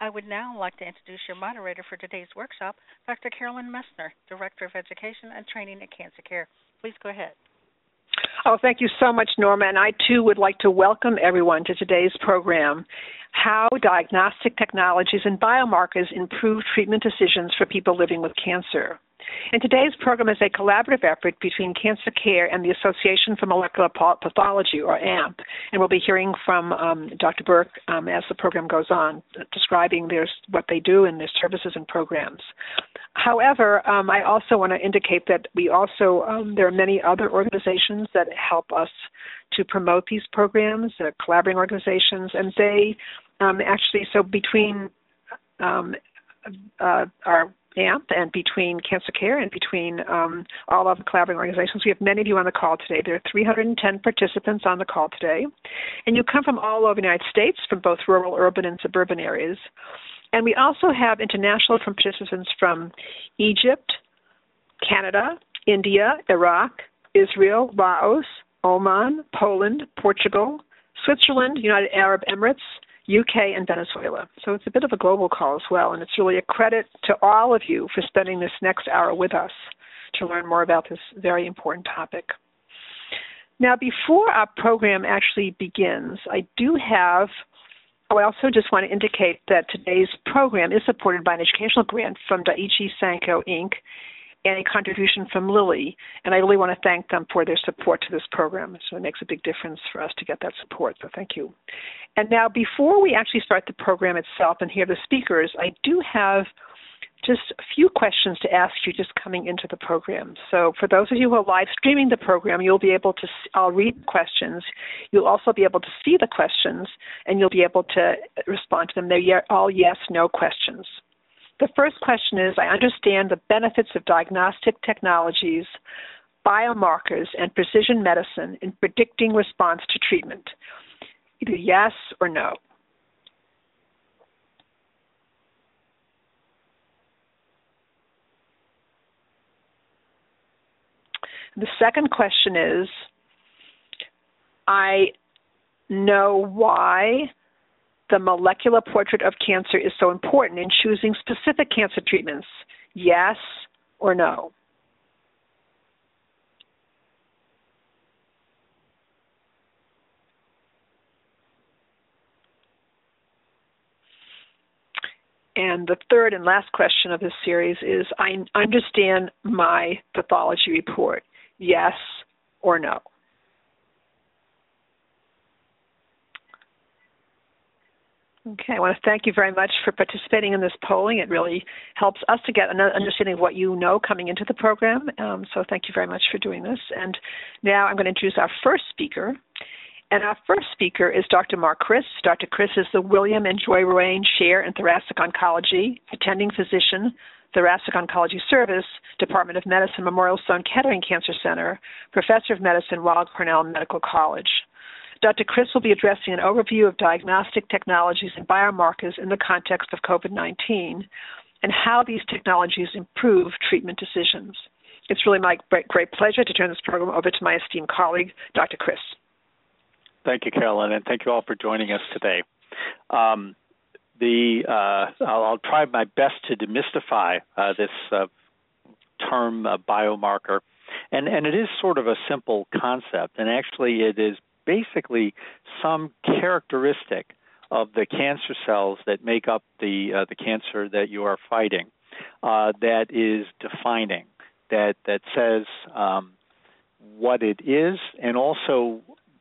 I would now like to introduce your moderator for today's workshop, Dr. Carolyn Messner, Director of Education and Training at Cancer Care. Please go ahead. Oh, thank you so much, Norma. And I too would like to welcome everyone to today's program How Diagnostic Technologies and Biomarkers Improve Treatment Decisions for People Living with Cancer. And today's program is a collaborative effort between Cancer Care and the Association for Molecular Pathology, or AMP. And we'll be hearing from um, Dr. Burke um, as the program goes on, describing their, what they do and their services and programs. However, um, I also want to indicate that we also, um, there are many other organizations that help us to promote these programs, uh, collaborating organizations, and they um, actually, so between um, uh, our AMP and between Cancer Care and between um, all of the collaborating organizations. We have many of you on the call today. There are 310 participants on the call today. And you come from all over the United States, from both rural, urban, and suburban areas. And we also have international from participants from Egypt, Canada, India, Iraq, Israel, Laos, Oman, Poland, Portugal, Switzerland, United Arab Emirates, UK, and Venezuela. So it's a bit of a global call as well, and it's really a credit to all of you for spending this next hour with us to learn more about this very important topic. Now, before our program actually begins, I do have Oh, I also just want to indicate that today's program is supported by an educational grant from Daiichi Sankyo Inc and a contribution from Lilly. And I really want to thank them for their support to this program. So it makes a big difference for us to get that support. So thank you. And now, before we actually start the program itself and hear the speakers, I do have just a few questions to ask you just coming into the program. So for those of you who are live streaming the program, you'll be able to, I'll read questions. You'll also be able to see the questions and you'll be able to respond to them. They're all yes, no questions. The first question is I understand the benefits of diagnostic technologies, biomarkers, and precision medicine in predicting response to treatment. Either yes or no. The second question is I know why the molecular portrait of cancer is so important in choosing specific cancer treatments? Yes or no? And the third and last question of this series is I understand my pathology report. Yes or no? Okay, I want to thank you very much for participating in this polling. It really helps us to get an understanding of what you know coming into the program. Um, so thank you very much for doing this. And now I'm going to introduce our first speaker. And our first speaker is Dr. Mark Kris. Dr. Kris is the William and Joy Ruane Chair in Thoracic Oncology, attending physician, Thoracic Oncology Service, Department of Medicine, Memorial Sloan Kettering Cancer Center, Professor of Medicine, Weill Cornell Medical College. Dr. Kris will be addressing an overview of diagnostic technologies and biomarkers in the context of COVID 19 and how these technologies improve treatment decisions. It's really my great pleasure to turn this program over to my esteemed colleague, Dr. Kris. Thank you, Carolyn, and thank you all for joining us today. Um, the uh, I'll, I'll, try my best to demystify uh, this uh, term uh, biomarker, and and it is sort of a simple concept, and actually it is basically some characteristic of the cancer cells that make up the uh, the cancer that you are fighting uh, that is defining that that says um, what it is and also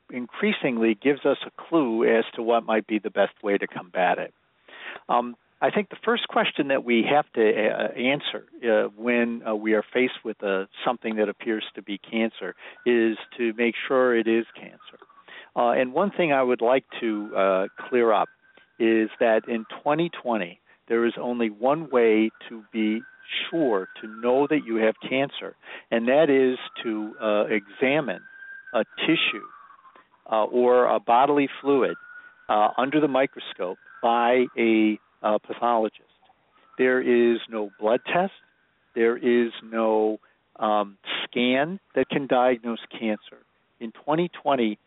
increasingly gives us a clue as to what might be the best way to combat it. Um, I think the first question that we have to uh, answer uh, when uh, we are faced with uh, something that appears to be cancer is to make sure it is cancer. Uh, and one thing I would like to uh, clear up is that in 2020, there is only one way to be sure to know that you have cancer, and that is to uh, examine a tissue uh, or a bodily fluid uh, under the microscope by a uh, pathologist. There is no blood test, there is no um, scan that can diagnose cancer. In 2020,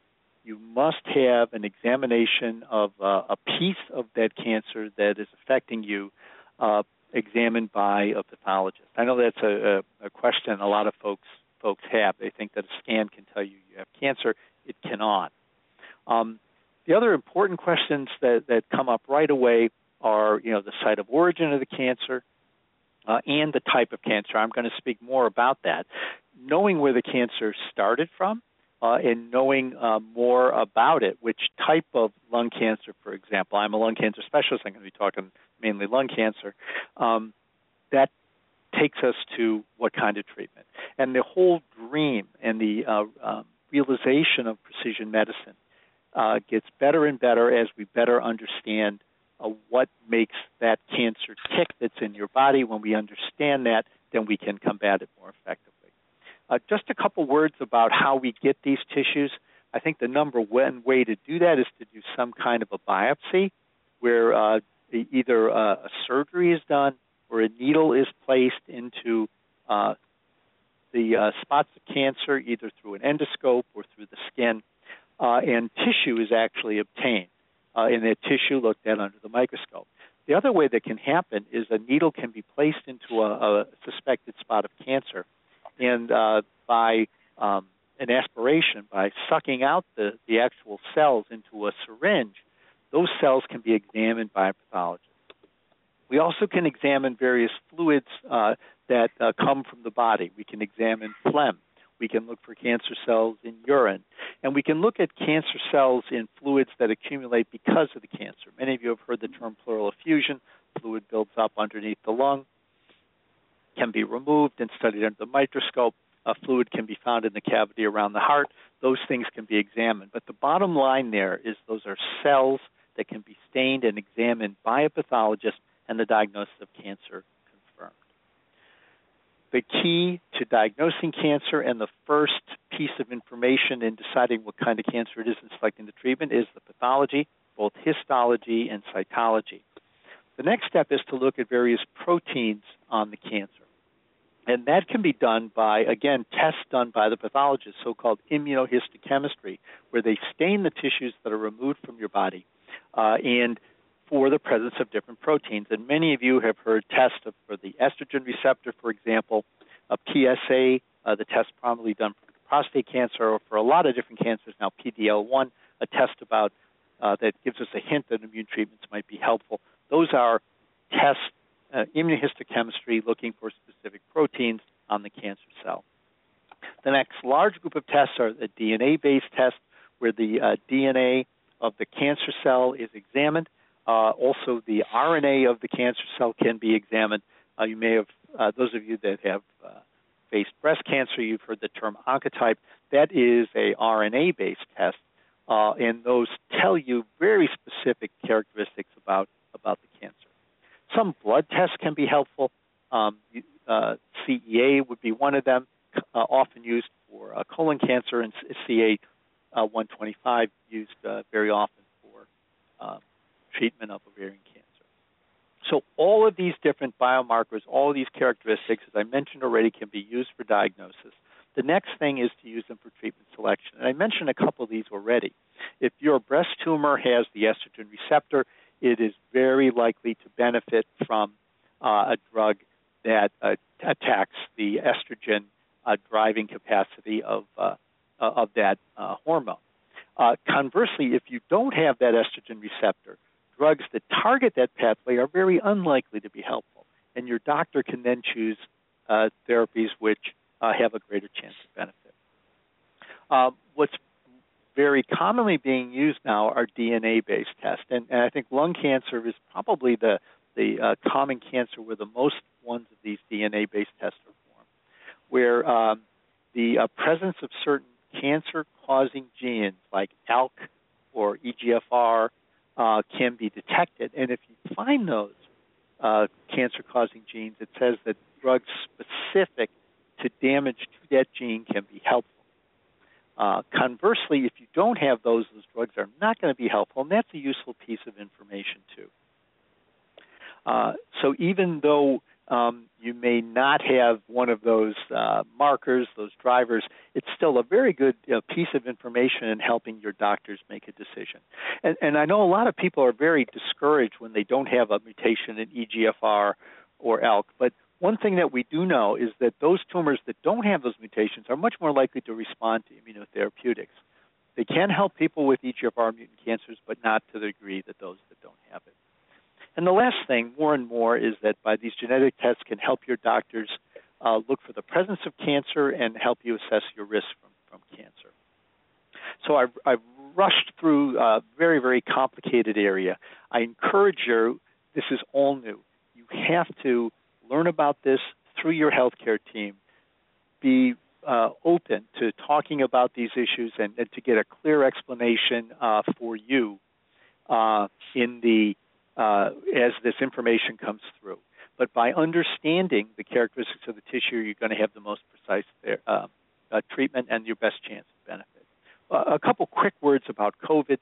you must have an examination of uh, a piece of that cancer that is affecting you uh, examined by a pathologist. I know that's a, a, a, question a lot of folks folks have. They think that a scan can tell you you have cancer. It cannot. Um, the other important questions that, that come up right away are, you know, the site of origin of the cancer uh, and the type of cancer. I'm going to speak more about that. Knowing where the cancer started from uh, and knowing uh, more about it, which type of lung cancer, for example, I'm a lung cancer specialist. I'm going to be talking mainly lung cancer. Um, that takes us to what kind of treatment. And the whole dream and the uh, um, realization of precision medicine uh, gets better and better as we better understand uh, what makes that cancer tick that's in your body. When we understand that, then we can combat it more effectively. Uh, just a couple words about how we get these tissues. I think the number one way to do that is to do some kind of a biopsy where uh, either uh, a surgery is done or a needle is placed into uh, the uh, spots of cancer either through an endoscope or through the skin, uh, and tissue is actually obtained, uh, and that tissue looked at under the microscope. The other way that can happen is a needle can be placed into a, a suspected spot of cancer, and uh, by um, an aspiration, by sucking out the, the actual cells into a syringe, those cells can be examined by a pathologist. We also can examine various fluids uh, that uh, come from the body. We can examine phlegm. We can look for cancer cells in urine. And we can look at cancer cells in fluids that accumulate because of the cancer. Many of you have heard the term pleural effusion. Fluid builds up underneath the lung, can be removed and studied under the microscope. A fluid can be found in the cavity around the heart. Those things can be examined. But the bottom line there is those are cells that can be stained and examined by a pathologist and the diagnosis of cancer confirmed. The key to diagnosing cancer and the first piece of information in deciding what kind of cancer it is and selecting the treatment is the pathology, both histology and cytology. The next step is to look at various proteins on the cancer. And that can be done by, again, tests done by the pathologist, so called immunohistochemistry, where they stain the tissues that are removed from your body uh, and for the presence of different proteins. And many of you have heard tests for the estrogen receptor, for example, a PSA, uh, the test probably done for prostate cancer, or for a lot of different cancers now, PDL1, a test about uh, that gives us a hint that immune treatments might be helpful. Those are tests, uh, immunohistochemistry, looking for specific proteins on the cancer cell. The next large group of tests are the DNA-based tests, where the uh, DNA of the cancer cell is examined. Uh, also, the RNA of the cancer cell can be examined. Uh, you may have, uh, those of you that have uh, faced breast cancer, you've heard the term Oncotype. That is a RNA-based test, uh, and those tell you very specific characteristics about about the cancer. Some blood tests can be helpful. Um, uh, CEA would be one of them, often used for colon cancer, and CA uh, 125 used uh, very often for uh, treatment of ovarian cancer. So all of these different biomarkers, all of these characteristics, as I mentioned already, can be used for diagnosis. The next thing is to use them for treatment selection. And I mentioned a couple of these already. If your breast tumor has the estrogen receptor, it is very likely to benefit from uh, a drug that uh, attacks the estrogen uh, driving capacity of uh, of that uh, hormone. Uh, conversely, if you don't have that estrogen receptor, drugs that target that pathway are very unlikely to be helpful, and your doctor can then choose therapies which have a greater chance of benefit. What's very commonly being used now are DNA-based tests, and, and, I think lung cancer is probably the the common cancer where the most ones of these DNA-based tests are formed, where um, the presence of certain cancer causing genes like ALK or EGFR uh, can be detected. And if you find those uh, cancer causing genes, it says that drugs specific to damage to that gene can be helpful. Uh, conversely, if you don't have those, those drugs are not going to be helpful, and that's a useful piece of information too. Uh, so even though um, you may not have one of those uh, markers, those drivers, it's still a very good uh, piece of information in helping your doctors make a decision. And, and I know a lot of people are very discouraged when they don't have a mutation in EGFR or ALK, but one thing that we do know is that those tumors that don't have those mutations are much more likely to respond to immunotherapeutics. They can help people with EGFR mutant cancers, but not to the degree that those that don't have it. And the last thing, more and more, is that by these genetic tests can help your doctors uh, look for the presence of cancer and help you assess your risk from, from cancer. So I've, I've rushed through a very, very complicated area. I encourage you, this is all new. You have to learn about this through your healthcare team. Be uh, open to talking about these issues and, and to get a clear explanation uh, for you uh, in the uh, as this information comes through. But by understanding the characteristics of the tissue, you're going to have the most precise uh, uh, treatment and your best chance of benefit. a couple quick words about COVID.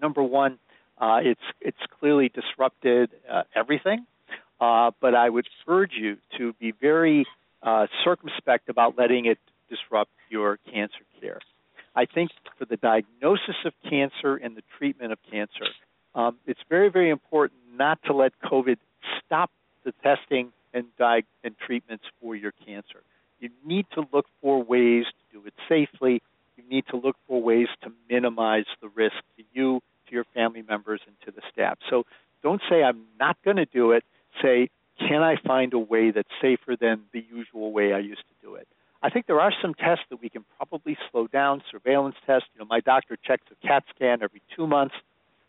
Number one, it's it's clearly disrupted everything. Uh, but I would urge you to be very uh, circumspect about letting it disrupt your cancer care. I think for the diagnosis of cancer and the treatment of cancer, um, it's very, very important not to let COVID stop the testing and, di- and treatments for your cancer. You need to look for ways to do it safely. You need to look for ways to minimize the risk to you, to your family members, and to the staff. So don't say, I'm not going to do it say, can I find a way that's safer than the usual way I used to do it? I think there are some tests that we can probably slow down, surveillance tests. You know, my doctor checks a CAT scan every two months.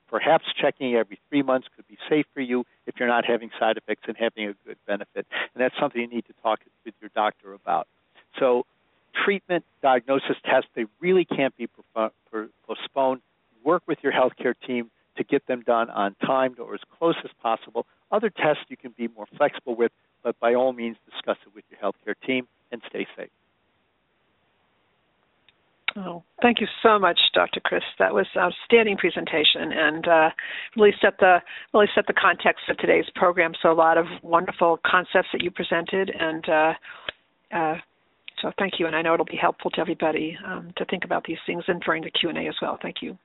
Perhaps checking every three months could be safe for you if you're not having side effects and having a good benefit. And that's something you need to talk with your doctor about. So, treatment, diagnosis tests, they really can't be postponed. Work with your healthcare team to get them done on time or as close as possible. Other tests you can be more flexible with, but by all means discuss it with your healthcare team and stay safe. Oh, thank you so much, Dr. Kris. That was an outstanding presentation and uh, really set the really set the context of today's program. So a lot of wonderful concepts that you presented, and uh, uh, so thank you. And I know it'll be helpful to everybody um, to think about these things and during the Q and A as well. Thank you.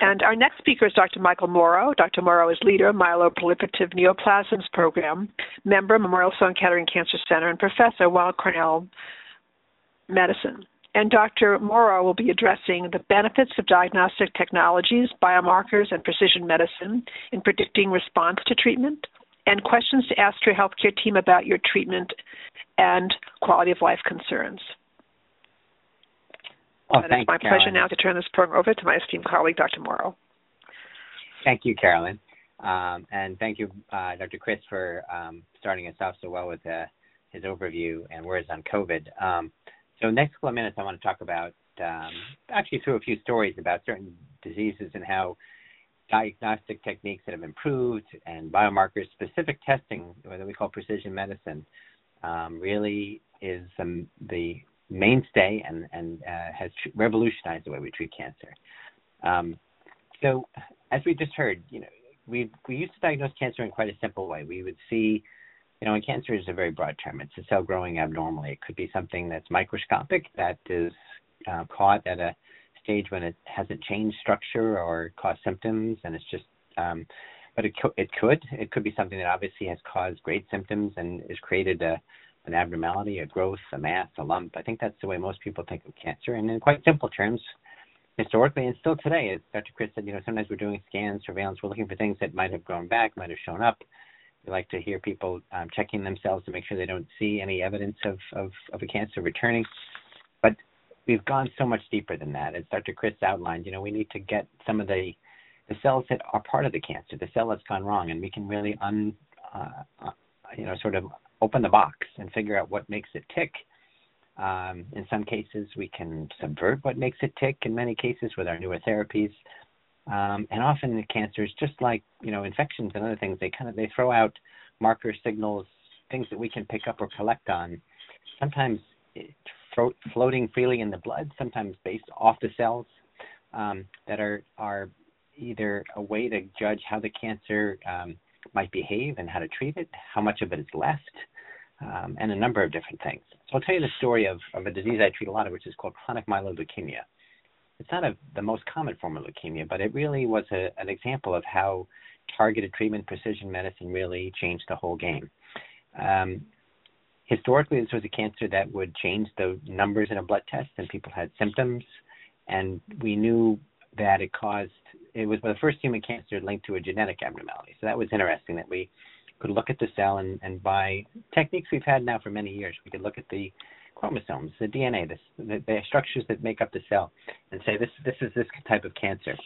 And our next speaker is Dr. Michael Mauro. Dr. Mauro is leader of Myeloproliferative Neoplasms Program, member Memorial Sloan Kettering Cancer Center, and professor Weill Cornell Medicine. And Dr. Mauro will be addressing the benefits of diagnostic technologies, biomarkers, and precision medicine in predicting response to treatment, and questions to ask your healthcare team about your treatment and quality of life concerns. Well, it's my Carolyn. pleasure now to turn this program over to my esteemed colleague, Dr. Mauro. Thank you, Carolyn. Um, and thank you, uh, Dr. Kris, for um, starting us off so well with uh, his overview and words on COVID. Um, so, next couple of minutes, I want to talk about um, actually through a few stories about certain diseases and how diagnostic techniques that have improved and biomarkers specific testing, what we call precision medicine, um, really is the mainstay and and uh, has revolutionized the way we treat cancer. Um, so, as we just heard, you know, we we used to diagnose cancer in quite a simple way. We would see, you know, and cancer is a very broad term. It's a cell growing abnormally. It could be something that's microscopic that is uh, caught at a stage when it hasn't changed structure or caused symptoms, and it's just. Um, but it, co- it could it could be something that obviously has caused great symptoms and has created a an abnormality, a growth, a mass, a lump. I think that's the way most people think of cancer. And in quite simple terms, historically and still today, as Dr. Kris said, you know, sometimes we're doing scans, surveillance, we're looking for things that might have grown back, might have shown up. We like to hear people um, checking themselves to make sure they don't see any evidence of, of, of a cancer returning. But we've gone so much deeper than that. As Dr. Kris outlined, you know, we need to get some of the the cells that are part of the cancer, the cell that's gone wrong, and we can really un, uh, uh, you know, sort of open the box and figure out what makes it tick. Um, in some cases, we can subvert what makes it tick. In many cases, with our newer therapies, um, and often the cancers, just like you know infections and other things, they kind of they throw out marker signals things that we can pick up or collect on, sometimes fro- floating freely in the blood, sometimes based off the cells um, that are are either a way to judge how the cancer um, might behave and how to treat it, how much of it is left, um, and a number of different things. So I'll tell you the story of, of a disease I treat a lot of, which is called chronic myeloid leukemia. It's not a, the most common form of leukemia, but it really was a, an example of how targeted treatment, precision medicine really changed the whole game. Um, historically, this was a cancer that would change the numbers in a blood test, and people had symptoms, and we knew that it caused. It was the first human cancer linked to a genetic abnormality. So that was interesting that we could look at the cell and, and by techniques we've had now for many years, we could look at the chromosomes, the DNA, the, the structures that make up the cell, and say this this is this type of cancer.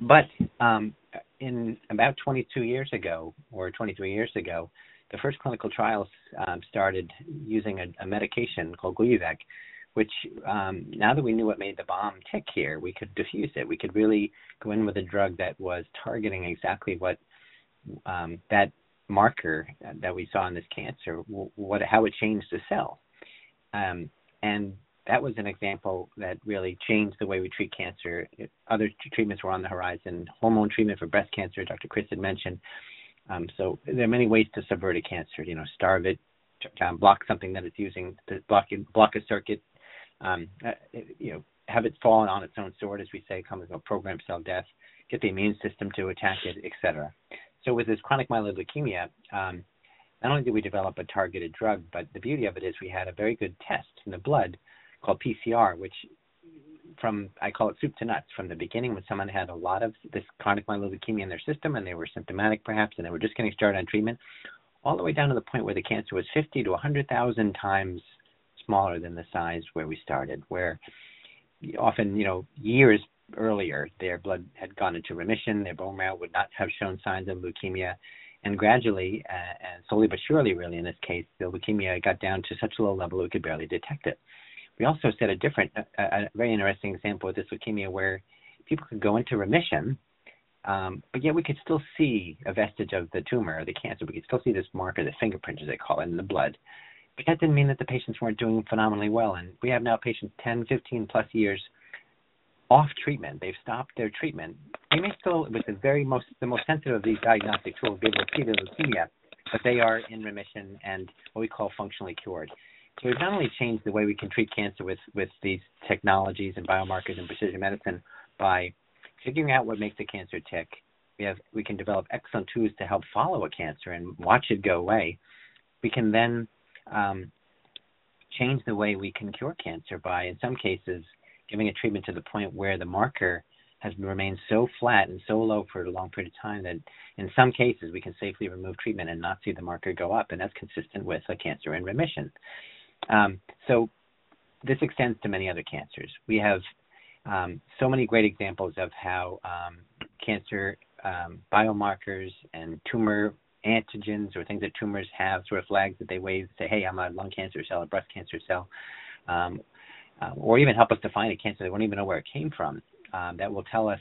But um, in about 22 years ago, or 23 years ago, the first clinical trials um, started using a, a, medication called Gleevec, which um, now that we knew what made the bomb tick here, we could diffuse it. We could really go in with a drug that was targeting exactly what um, that marker that we saw in this cancer, what how it changed the cell, um, and that was an example that really changed the way we treat cancer. Other treatments were on the horizon. Hormone treatment for breast cancer, Dr. Kris had mentioned. Um, so there are many ways to subvert a cancer. You know, starve it, block something that it's using block block a circuit. Um, uh, you know, have it fall on its own sword, as we say, come with a programmed cell death. Get the immune system to attack it, etc. So with this chronic myeloid leukemia, um, not only did we develop a targeted drug, but the beauty of it is we had a very good test in the blood called PCR, which from I call it soup to nuts from the beginning when someone had a lot of this chronic myeloid leukemia in their system and they were symptomatic perhaps and they were just getting started on treatment, all the way down to the point where the cancer was 50 to 100,000 times smaller than the size where we started, where often you know years earlier their blood had gone into remission, their bone marrow would not have shown signs of leukemia, and gradually uh, and slowly but surely, really in this case, the leukemia got down to such a low level we could barely detect it. We also set a different, a, a very interesting example of this leukemia where people could go into remission, um, but yet we could still see a vestige of the tumor or the cancer. We could still see this marker, the fingerprint, as they call it, in the blood. But that didn't mean that the patients weren't doing phenomenally well. And we have now patients 10, 15 plus years off treatment. They've stopped their treatment. They may still, with the very most, the most sensitive of these diagnostic tools, be able to see the leukemia, but they are in remission and what we call functionally cured. So we've not only changed the way we can treat cancer with, with these technologies and biomarkers and precision medicine by figuring out what makes the cancer tick. We have we can develop excellent tools to help follow a cancer and watch it go away. We can then um, change the way we can cure cancer by, in some cases, giving a treatment to the point where the marker has remained so flat and so low for a long period of time that in some cases we can safely remove treatment and not see the marker go up, and that's consistent with a cancer in remission. Um, so this extends to many other cancers. We have um, so many great examples of how um, cancer um, biomarkers and tumor antigens or things that tumors have, sort of flags that they wave, say, "Hey, I'm a lung cancer cell, a breast cancer cell," um, uh, or even help us define a cancer. They won't even know where it came from. Um, that will tell us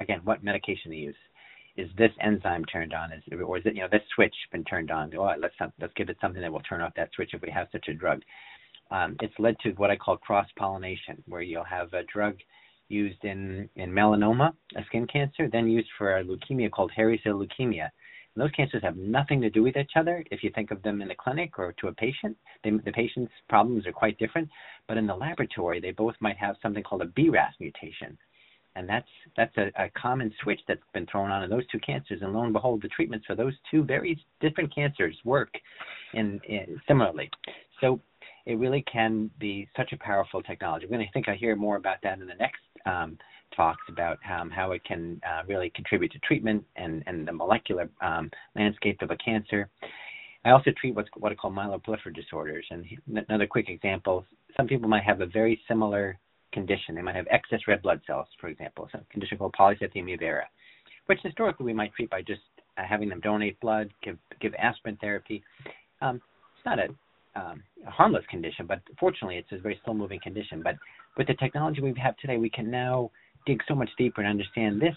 again what medication to use is this enzyme turned on? Is or is it you know this switch been turned on? Oh, let's let's give it something that will turn off that switch if we have such a drug. Um, it's led to what I call cross pollination, where you'll have a drug used in in melanoma, a skin cancer, then used for a leukemia called hairy cell leukemia. And those cancers have nothing to do with each other. If you think of them in the clinic or to a patient, they, the patient's problems are quite different. But in the laboratory, they both might have something called a BRAF mutation, and that's that's a, a common switch that's been thrown on in those two cancers. And lo and behold, the treatments for those two very different cancers work in, in similarly. So it really can be such a powerful technology. We're going to think I hear more about that in the next um, talks about um, how it can uh, really contribute to treatment and, and the molecular um, landscape of a cancer. I also treat what's what I call myeloproliferative disorders. And another quick example: some people might have a very similar condition. They might have excess red blood cells, for example, a condition called polycythemia vera, which historically we might treat by just uh, having them donate blood, give give aspirin therapy. Um, it's not a, um, a harmless condition, but fortunately, it's a very slow-moving condition. But with the technology we have today, we can now dig so much deeper and understand this.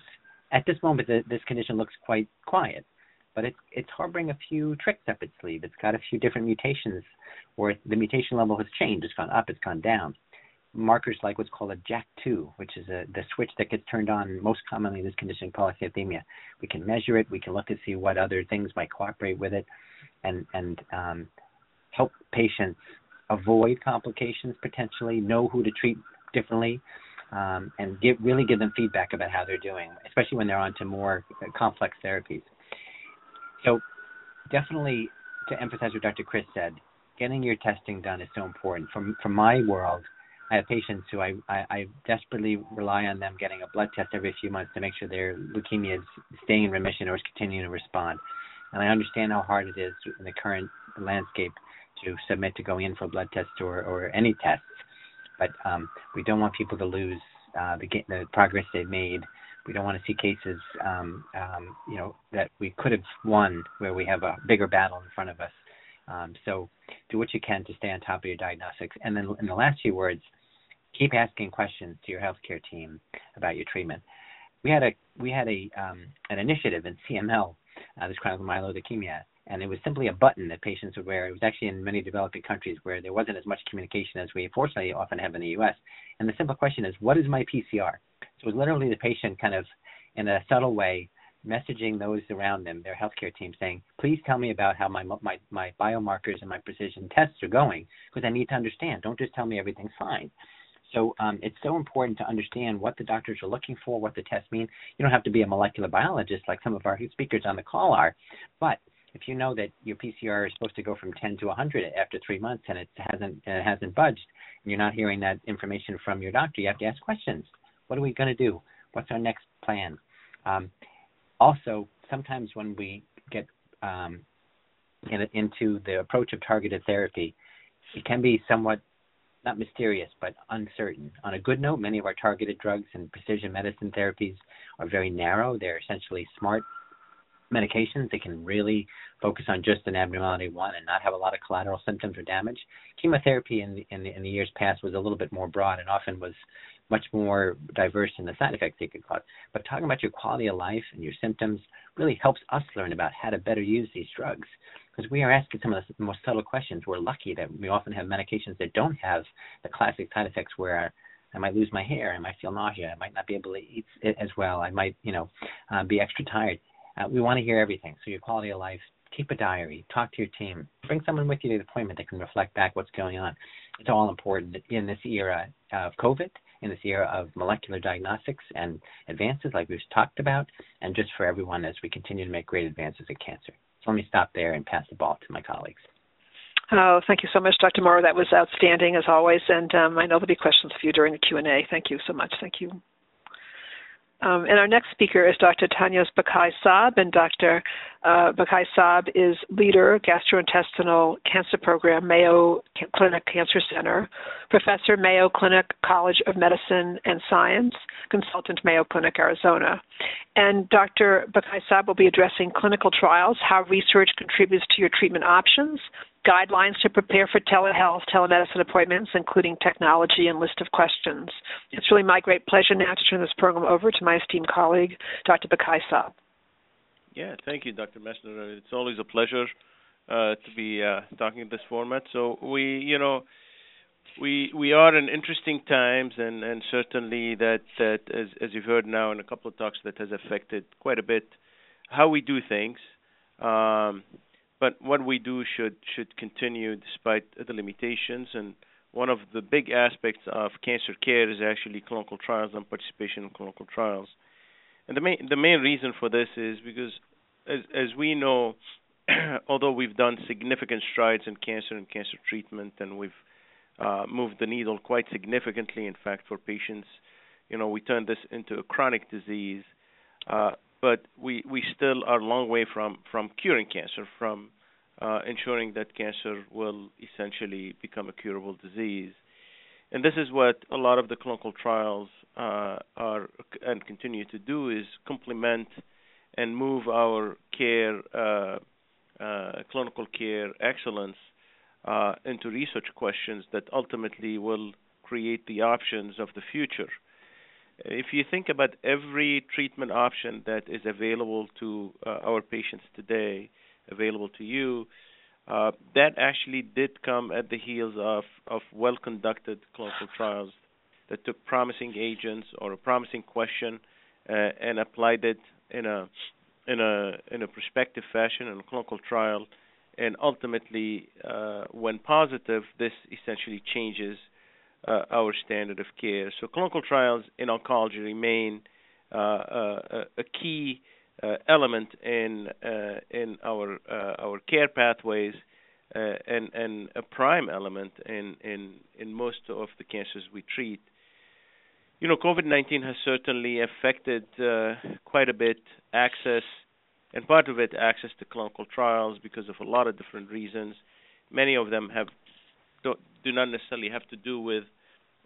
At this moment, the, this condition looks quite quiet, but it's it's harboring a few tricks up its sleeve. It's got a few different mutations, where the mutation level has changed. It's gone up. It's gone down. Markers like what's called a JAK2, which is a, the switch that gets turned on most commonly in this condition, polycythemia. We can measure it. We can look to see what other things might cooperate with it, and and um, help patients avoid complications potentially, know who to treat differently, um, and give, really give them feedback about how they're doing, especially when they're on to more complex therapies. So, definitely to emphasize what Dr. Kris said, getting your testing done is so important. From from my world, I have patients who I, I, I desperately rely on them getting a blood test every few months to make sure their leukemia is staying in remission or is continuing to respond. And I understand how hard it is in the current landscape to submit to go in for a blood test or, or any tests. But um, we don't want people to lose uh, the, the progress they've made. We don't want to see cases, um, um, you know, that we could have won where we have a bigger battle in front of us. Um, so do what you can to stay on top of your diagnostics. And then in the last few words, keep asking questions to your healthcare team about your treatment. We had a we had a um, an initiative in CML, uh, this chronic myeloid leukemia, and it was simply a button that patients would wear. It was actually in many developing countries where there wasn't as much communication as we unfortunately often have in the U.S. And the simple question is, what is my PCR? So it was literally the patient kind of, in a subtle way, messaging those around them, their healthcare team, saying, "Please tell me about how my my my biomarkers and my precision tests are going, because I need to understand. Don't just tell me everything's fine." So um, it's so important to understand what the doctors are looking for, what the tests mean. You don't have to be a molecular biologist like some of our speakers on the call are, but if you know that your PCR is supposed to go from 10 to 100 after three months and it hasn't it hasn't budged, and you're not hearing that information from your doctor, you have to ask questions. What are we going to do? What's our next plan? Um, also, sometimes when we get um, in, into the approach of targeted therapy, it can be somewhat not mysterious, but uncertain. On a good note, many of our targeted drugs and precision medicine therapies are very narrow. They're essentially smart medications. They can really focus on just an abnormality one and not have a lot of collateral symptoms or damage. Chemotherapy in the, in the, in the years past was a little bit more broad and often was much more diverse in the side effects they could cause. But talking about your quality of life and your symptoms really helps us learn about how to better use these drugs because we are asking some of the most subtle questions. We're lucky that we often have medications that don't have the classic side effects where I might lose my hair, I might feel nausea, I might not be able to eat as well, I might, you know, uh, be extra tired. Uh, we want to hear everything. So your quality of life, keep a diary, talk to your team, bring someone with you to the appointment that can reflect back what's going on. It's all important in this era of COVID, in this era of molecular diagnostics and advances like we've talked about, and just for everyone as we continue to make great advances in cancer. So let me stop there and pass the ball to my colleagues. Oh, thank you so much, Dr. Mauro. That was outstanding as always, and um, I know there'll be questions for you during the Q and A. Thank you so much. Thank you. Um, and our next speaker is Dr. Tanios Bakai Saab, and Dr. Uh, Bakai Saab is leader, gastrointestinal cancer program, Mayo Clinic Cancer Center, professor, Mayo Clinic College of Medicine and Science, consultant, Mayo Clinic, Arizona. And Dr. Bekaii-Saab will be addressing clinical trials, how research contributes to your treatment options, guidelines to prepare for telehealth, telemedicine appointments, including technology and list of questions. It's really my great pleasure now to turn this program over to my esteemed colleague, Dr. Bekaii. Yeah, thank you, Dr. Messner. It's always a pleasure uh, to be uh, talking in this format. So we, you know, we we are in interesting times, and and certainly that that as as you've heard now in a couple of talks that has affected quite a bit how we do things. Um, but what we do should should continue despite the limitations. And one of the big aspects of cancer care is actually clinical trials and participation in clinical trials. And the main the main reason for this is because, as as we know, although we've done significant strides in cancer and cancer treatment, and we've uh, moved the needle quite significantly, in fact, for patients, you know, we turned this into a chronic disease. Uh, but we we still are a long way from from curing cancer, from uh, ensuring that cancer will essentially become a curable disease. And this is what a lot of the clinical trials uh, are and continue to do is complement and move our care, uh, uh clinical care excellence uh, into research questions that ultimately will create the options of the future. If you think about every treatment option that is available to uh, our patients today, available to you, uh, that actually did come at the heels of, of well conducted clinical trials that took promising agents or a promising question uh, and applied it in a in a in a prospective fashion in a clinical trial, and ultimately, uh, when positive, this essentially changes uh, our standard of care. So clinical trials in oncology remain uh, uh a, a, key uh, element in uh, in our our care pathways. and and a prime element in, in in most of the cancers we treat. You know, COVID-19 has certainly affected quite a bit access, and part of it access to clinical trials because of a lot of different reasons. Many of them have do, do not necessarily have to do with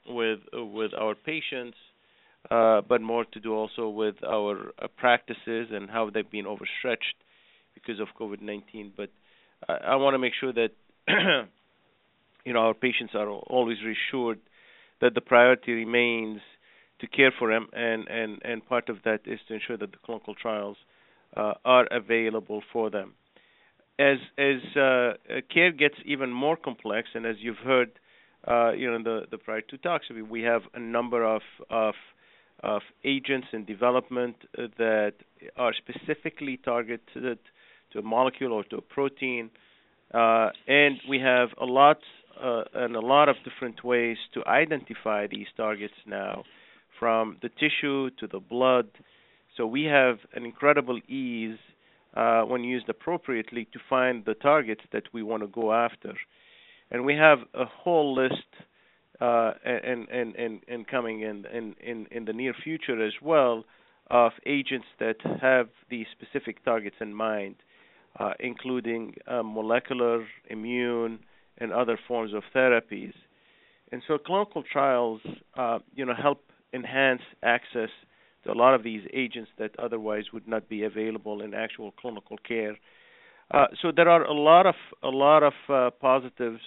with with our patients, uh, but more to do also with our uh, practices and how they've been overstretched because of COVID-19. But I, I want to make sure that you know our patients are always reassured that the priority remains to care for them, and and and part of that is to ensure that the clinical trials uh, are available for them. As as uh, care gets even more complex, and as you've heard, uh, you know, in the the prior two talks, we have a number of of of agents in development that are specifically targeted to a molecule or to a protein, uh, and we have a lot uh, and a lot of different ways to identify these targets now, from the tissue to the blood. So we have an incredible ease uh, when used appropriately to find the targets that we want to go after, and we have a whole list. Uh, and, and, and, and coming in, in, in, the near future as well of agents that have these specific targets in mind, uh, including uh, molecular, immune, and other forms of therapies. And so clinical trials, uh, you know, help enhance access a lot of these agents that otherwise would not be available in actual clinical care. Uh, so there are a lot of a lot of uh, positives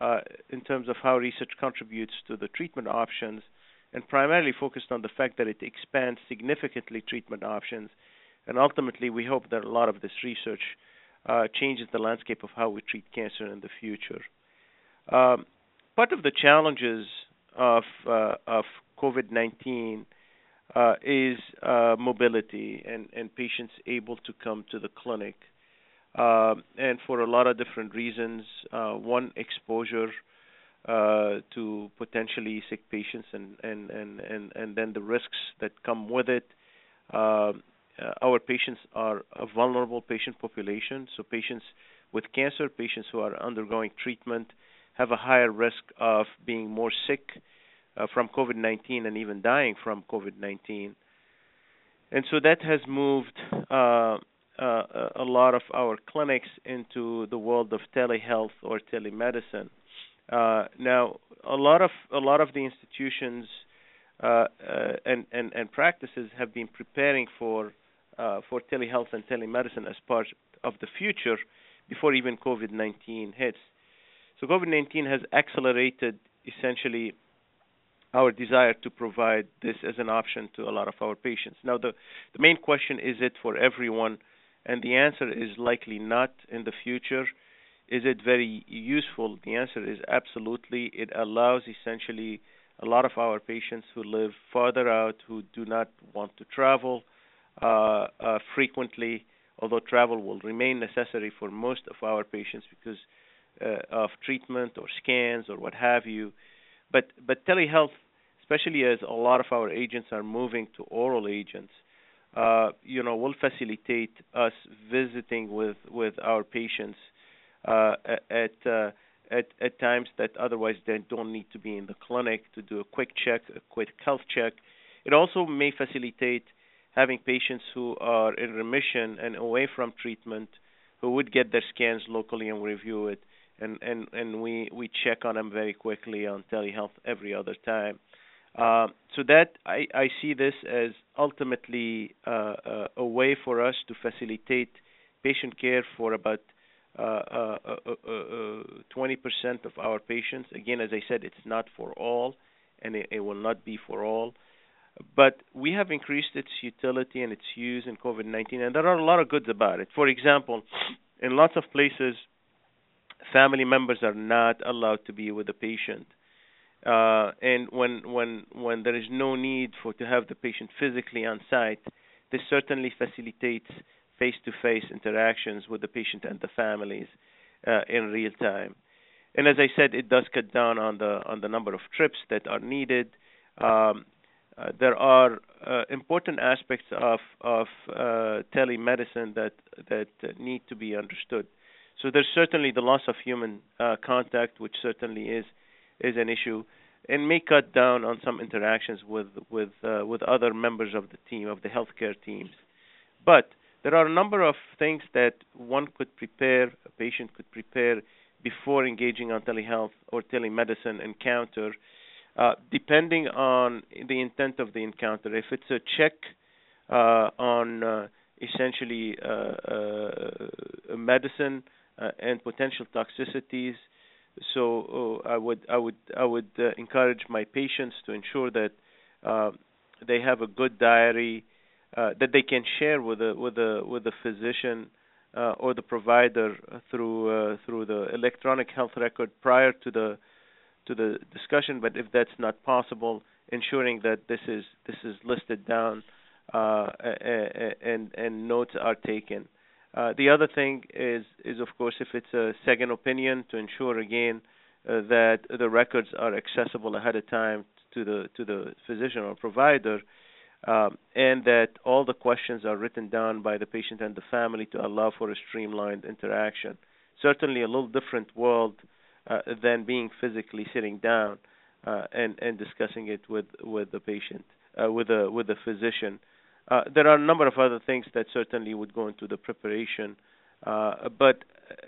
uh, in terms of how research contributes to the treatment options, and primarily focused on the fact that it expands significantly treatment options, and ultimately we hope that a lot of this research uh, changes the landscape of how we treat cancer in the future. Um, part of the challenges of uh, of COVID-19 uh, is uh, mobility and, and patients able to come to the clinic. Uh, and for a lot of different reasons, uh, one exposure uh, to potentially sick patients and, and, and, and, and then the risks that come with it. Uh, our patients are a vulnerable patient population, so patients with cancer, patients who are undergoing treatment, have a higher risk of being more sick uh, from COVID-19 and even dying from COVID-19. And so that has moved uh, uh, a lot of our clinics into the world of telehealth or telemedicine. Uh, now, a lot of a lot of the institutions uh, uh, and, and and practices have been preparing for for telehealth and telemedicine as part of the future before even COVID-19 hits. So COVID-19 has accelerated essentially our desire to provide this as an option to a lot of our patients. Now, the, the main question is it for everyone? And the answer is likely not in the future. Is it very useful? The answer is absolutely. It allows essentially a lot of our patients who live farther out, who do not want to travel uh, uh, frequently, although travel will remain necessary for most of our patients because uh, of treatment or scans or what have you. But but telehealth especially as a lot of our agents are moving to oral agents, uh, you know, will facilitate us visiting with with our patients uh, at uh, at at times that otherwise they don't need to be in the clinic to do a quick check, a quick health check. It also may facilitate having patients who are in remission and away from treatment who would get their scans locally and review it and and and we we check on them very quickly on telehealth every other time uh, so that I, I, see this as ultimately uh, uh, a way for us to facilitate patient care for about 20% of our patients. Again, as I said, it's not for all, and it, it will not be for all. but we have increased its utility and its use in COVID-19, and there are a lot of goods about it. For example, in lots of places, family members are not allowed to be with the patient. Uh, and when when when there is no need for to have the patient physically on site, this certainly facilitates face-to-face interactions with the patient and the families uh, in real time. And as I said, it does cut down on the on the number of trips that are needed. Um, uh, there are uh, important aspects of of uh, telemedicine that that need to be understood. So there's certainly the loss of human uh, contact, which certainly is is an issue, and may cut down on some interactions with with uh, with other members of the team of the healthcare teams. But there are a number of things that one could prepare, a patient could prepare before engaging on telehealth or telemedicine encounter uh, depending on the intent of the encounter. If it's a check uh, on uh, essentially uh, uh, medicine and potential toxicities, so uh, I would I would I would uh, encourage my patients to ensure that uh, they have a good diary that they can share with a with a with a physician or the provider through through the electronic health record prior to the to the discussion. But if that's not possible, ensuring that this is this is listed down uh, and and notes are taken. Uh, the other thing is is of course if it's a second opinion to ensure again uh, that the records are accessible ahead of time to the to the physician or provider. Um, and that all the questions are written down by the patient and the family to allow for a streamlined interaction. Certainly, a little different world uh, than being physically sitting down uh, and and discussing it with with the patient uh, with a with a physician. Uh, there are a number of other things that certainly would go into the preparation, uh, but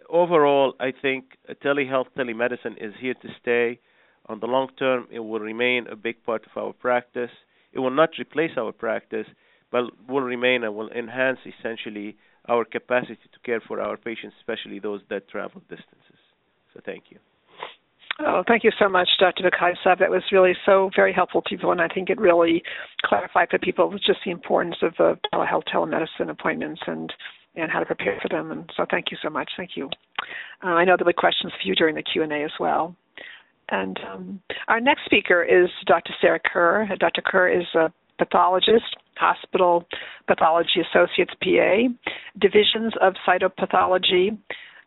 overall, I think telehealth, telemedicine is here to stay. On the long term, it will remain a big part of our practice. It will not replace our practice, but will remain and will enhance essentially our capacity to care for our patients, especially those that travel distances. So thank you. Oh, thank you so much, Dr. Bekaii-Saab. That was really so very helpful to people, and I think it really clarified for people just the importance of the telehealth telemedicine appointments and and how to prepare for them. And so, thank you so much. Thank you. Uh, I know there'll be questions for you during the Q and A as well. And um, our next speaker is Dr. Sarah Kerr. Dr. Kerr is a pathologist, hospital pathology associates PA, divisions of cytopathology,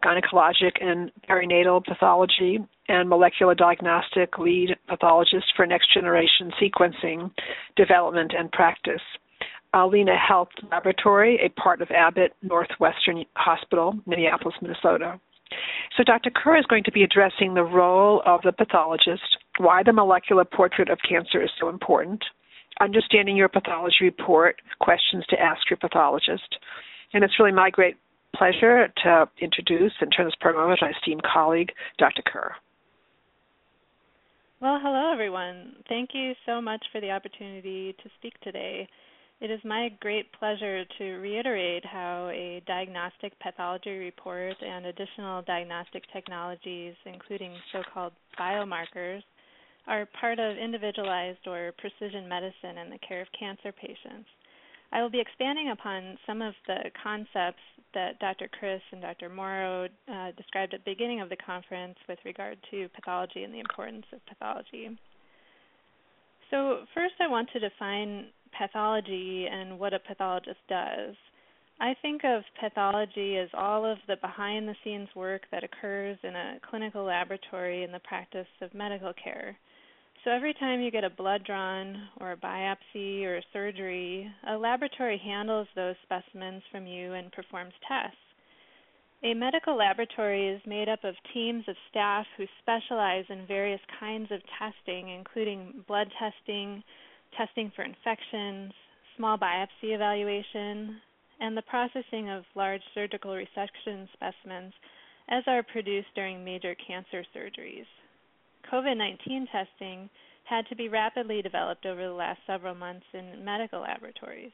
gynecologic and perinatal pathology, and molecular diagnostic lead pathologist for next generation sequencing development and practice. Allina Health Laboratory, a part of Abbott Northwestern Hospital, Minneapolis, Minnesota. So, Dr. Kerr is going to be addressing the role of the pathologist, why the molecular portrait of cancer is so important, understanding your pathology report, questions to ask your pathologist. And it's really my great pleasure to introduce and turn this program over to my esteemed colleague, Dr. Kerr. Well, hello, everyone. Thank you so much for the opportunity to speak today. It is my great pleasure to reiterate how a diagnostic pathology report and additional diagnostic technologies, including so called biomarkers, are part of individualized or precision medicine in the care of cancer patients. I will be expanding upon some of the concepts that Dr. Kris and Dr. Mauro uh, described at the beginning of the conference with regard to pathology and the importance of pathology. So, first, I want to define pathology and what a pathologist does. I think of pathology as all of the behind the scenes work that occurs in a clinical laboratory in the practice of medical care. So every time you get a blood drawn or a biopsy or a surgery, a laboratory handles those specimens from you and performs tests. A medical laboratory is made up of teams of staff who specialize in various kinds of testing, including blood testing, testing for infections, small biopsy evaluation, and the processing of large surgical resection specimens as are produced during major cancer surgeries. COVID 19 testing had to be rapidly developed over the last several months in medical laboratories.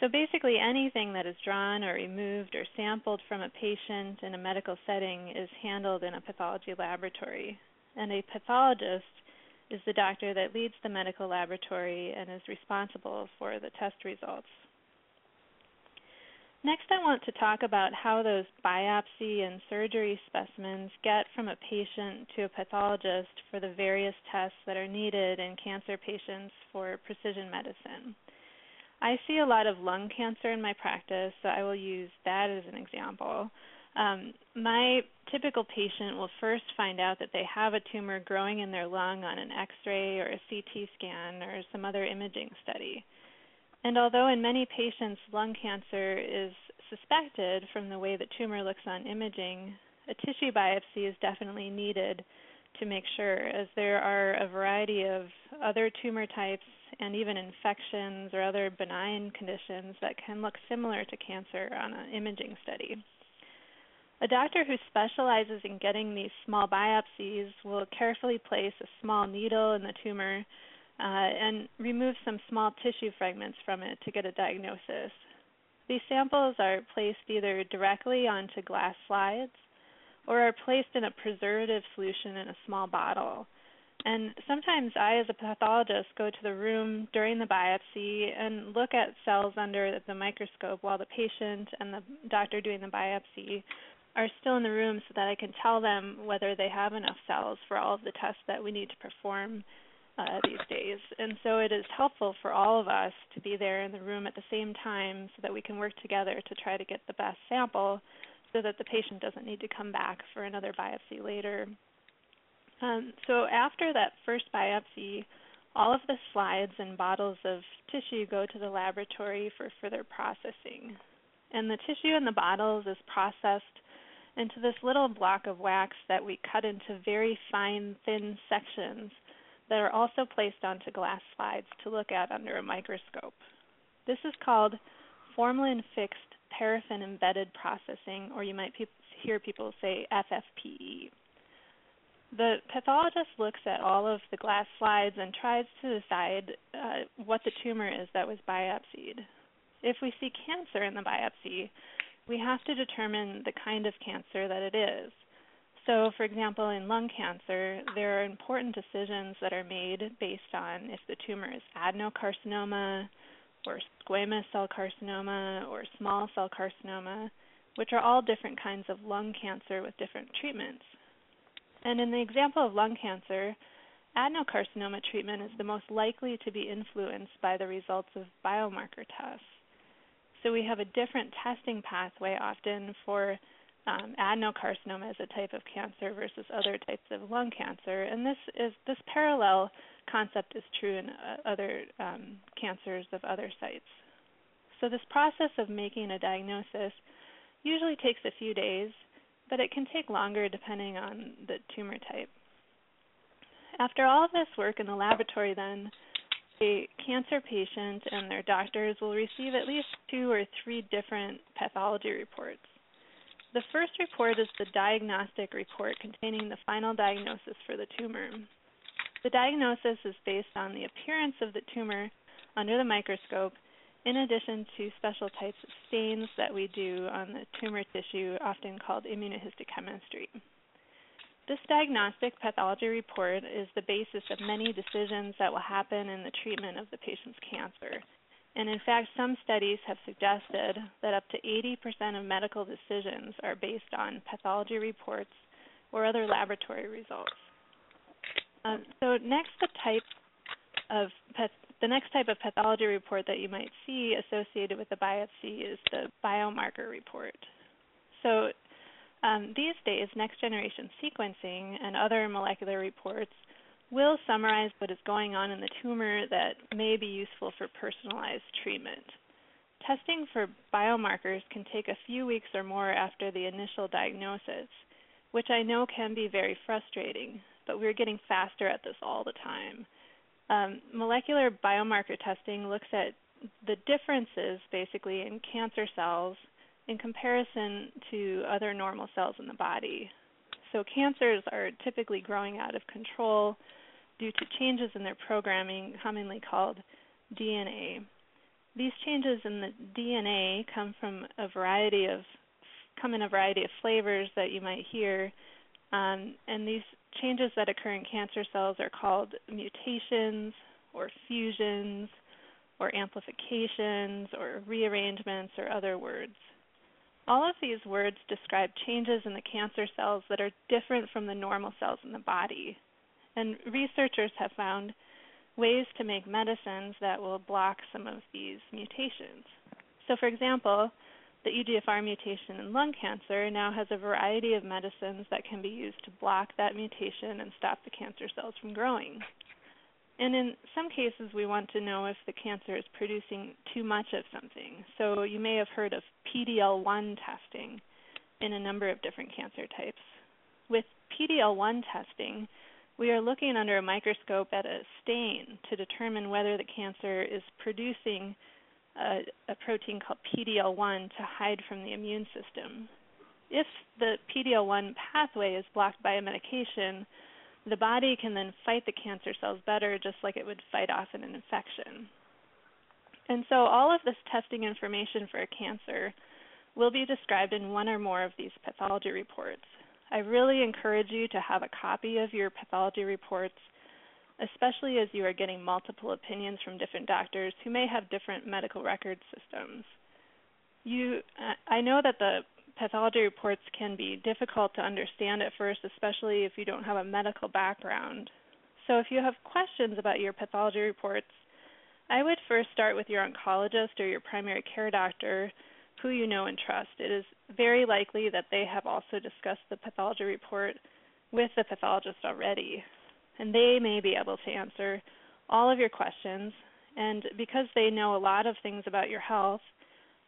So basically, anything that is drawn or removed or sampled from a patient in a medical setting is handled in a pathology laboratory. And a pathologist is the doctor that leads the medical laboratory and is responsible for the test results. Next, I want to talk about how those biopsy and surgery specimens get from a patient to a pathologist for the various tests that are needed in cancer patients for precision medicine. I see a lot of lung cancer in my practice, so I will use that as an example. Um, my typical patient will first find out that they have a tumor growing in their lung on an x ray or a CT scan or some other imaging study. And although in many patients lung cancer is suspected from the way the tumor looks on imaging, a tissue biopsy is definitely needed to make sure, as there are a variety of other tumor types and even infections or other benign conditions that can look similar to cancer on an imaging study. A doctor who specializes in getting these small biopsies will carefully place a small needle in the tumor uh, and remove some small tissue fragments from it to get a diagnosis. These samples are placed either directly onto glass slides or are placed in a preservative solution in a small bottle. And sometimes I, as a pathologist, go to the room during the biopsy and look at cells under the microscope while the patient and the doctor doing the biopsy are still in the room so that I can tell them whether they have enough cells for all of the tests that we need to perform uh, these days. And so it is helpful for all of us to be there in the room at the same time so that we can work together to try to get the best sample so that the patient doesn't need to come back for another biopsy later. Um, so after that first biopsy, all of the slides and bottles of tissue go to the laboratory for further processing. And the tissue in the bottles is processed into this little block of wax that we cut into very fine, thin sections that are also placed onto glass slides to look at under a microscope. This is called formalin fixed paraffin embedded processing, or you might pe- hear people say FFPE. The pathologist looks at all of the glass slides and tries to decide uh, what the tumor is that was biopsied. If we see cancer in the biopsy, we have to determine the kind of cancer that it is. So, for example, in lung cancer, there are important decisions that are made based on if the tumor is adenocarcinoma or squamous cell carcinoma or small cell carcinoma, which are all different kinds of lung cancer with different treatments. And in the example of lung cancer, adenocarcinoma treatment is the most likely to be influenced by the results of biomarker tests. So we have a different testing pathway often for um, adenocarcinoma as a type of cancer versus other types of lung cancer, and this is this parallel concept is true in uh, other um, cancers of other sites. So this process of making a diagnosis usually takes a few days, but it can take longer depending on the tumor type. After all of this work in the laboratory, then a cancer patient and their doctors will receive at least two or three different pathology reports. The first report is the diagnostic report containing the final diagnosis for the tumor. The diagnosis is based on the appearance of the tumor under the microscope, in addition to special types of stains that we do on the tumor tissue, often called immunohistochemistry. This diagnostic pathology report is the basis of many decisions that will happen in the treatment of the patient's cancer, and in fact, some studies have suggested that up to 80% of medical decisions are based on pathology reports or other laboratory results. Um, so next, the type of the next type of pathology report that you might see associated with the biopsy is the biomarker report. So um, these days, next generation sequencing and other molecular reports will summarize what is going on in the tumor that may be useful for personalized treatment. Testing for biomarkers can take a few weeks or more after the initial diagnosis, which I know can be very frustrating, but we're getting faster at this all the time. Um, molecular biomarker testing looks at the differences basically in cancer cells in comparison to other normal cells in the body. So, cancers are typically growing out of control due to changes in their programming, commonly called DNA. These changes in the DNA come from a variety of come in a variety of flavors that you might hear, um, and these changes that occur in cancer cells are called mutations or fusions or amplifications or rearrangements or other words. All of these words describe changes in the cancer cells that are different from the normal cells in the body. And researchers have found ways to make medicines that will block some of these mutations. So, for example, the EGFR mutation in lung cancer now has a variety of medicines that can be used to block that mutation and stop the cancer cells from growing. And in some cases, we want to know if the cancer is producing too much of something. So you may have heard of PD-L1 testing in a number of different cancer types. With PD-L1 testing, we are looking under a microscope at a stain to determine whether the cancer is producing a, a protein called PD-L1 to hide from the immune system. If the PD-L1 pathway is blocked by a medication, the body can then fight the cancer cells better, just like it would fight off an infection. And so, all of this testing information for a cancer will be described in one or more of these pathology reports. I really encourage you to have a copy of your pathology reports, especially as you are getting multiple opinions from different doctors who may have different medical record systems. You, I know that the pathology reports can be difficult to understand at first, especially if you don't have a medical background. So, if you have questions about your pathology reports, I would first start with your oncologist or your primary care doctor who you know and trust. It is very likely that they have also discussed the pathology report with the pathologist already, and they may be able to answer all of your questions. And because they know a lot of things about your health,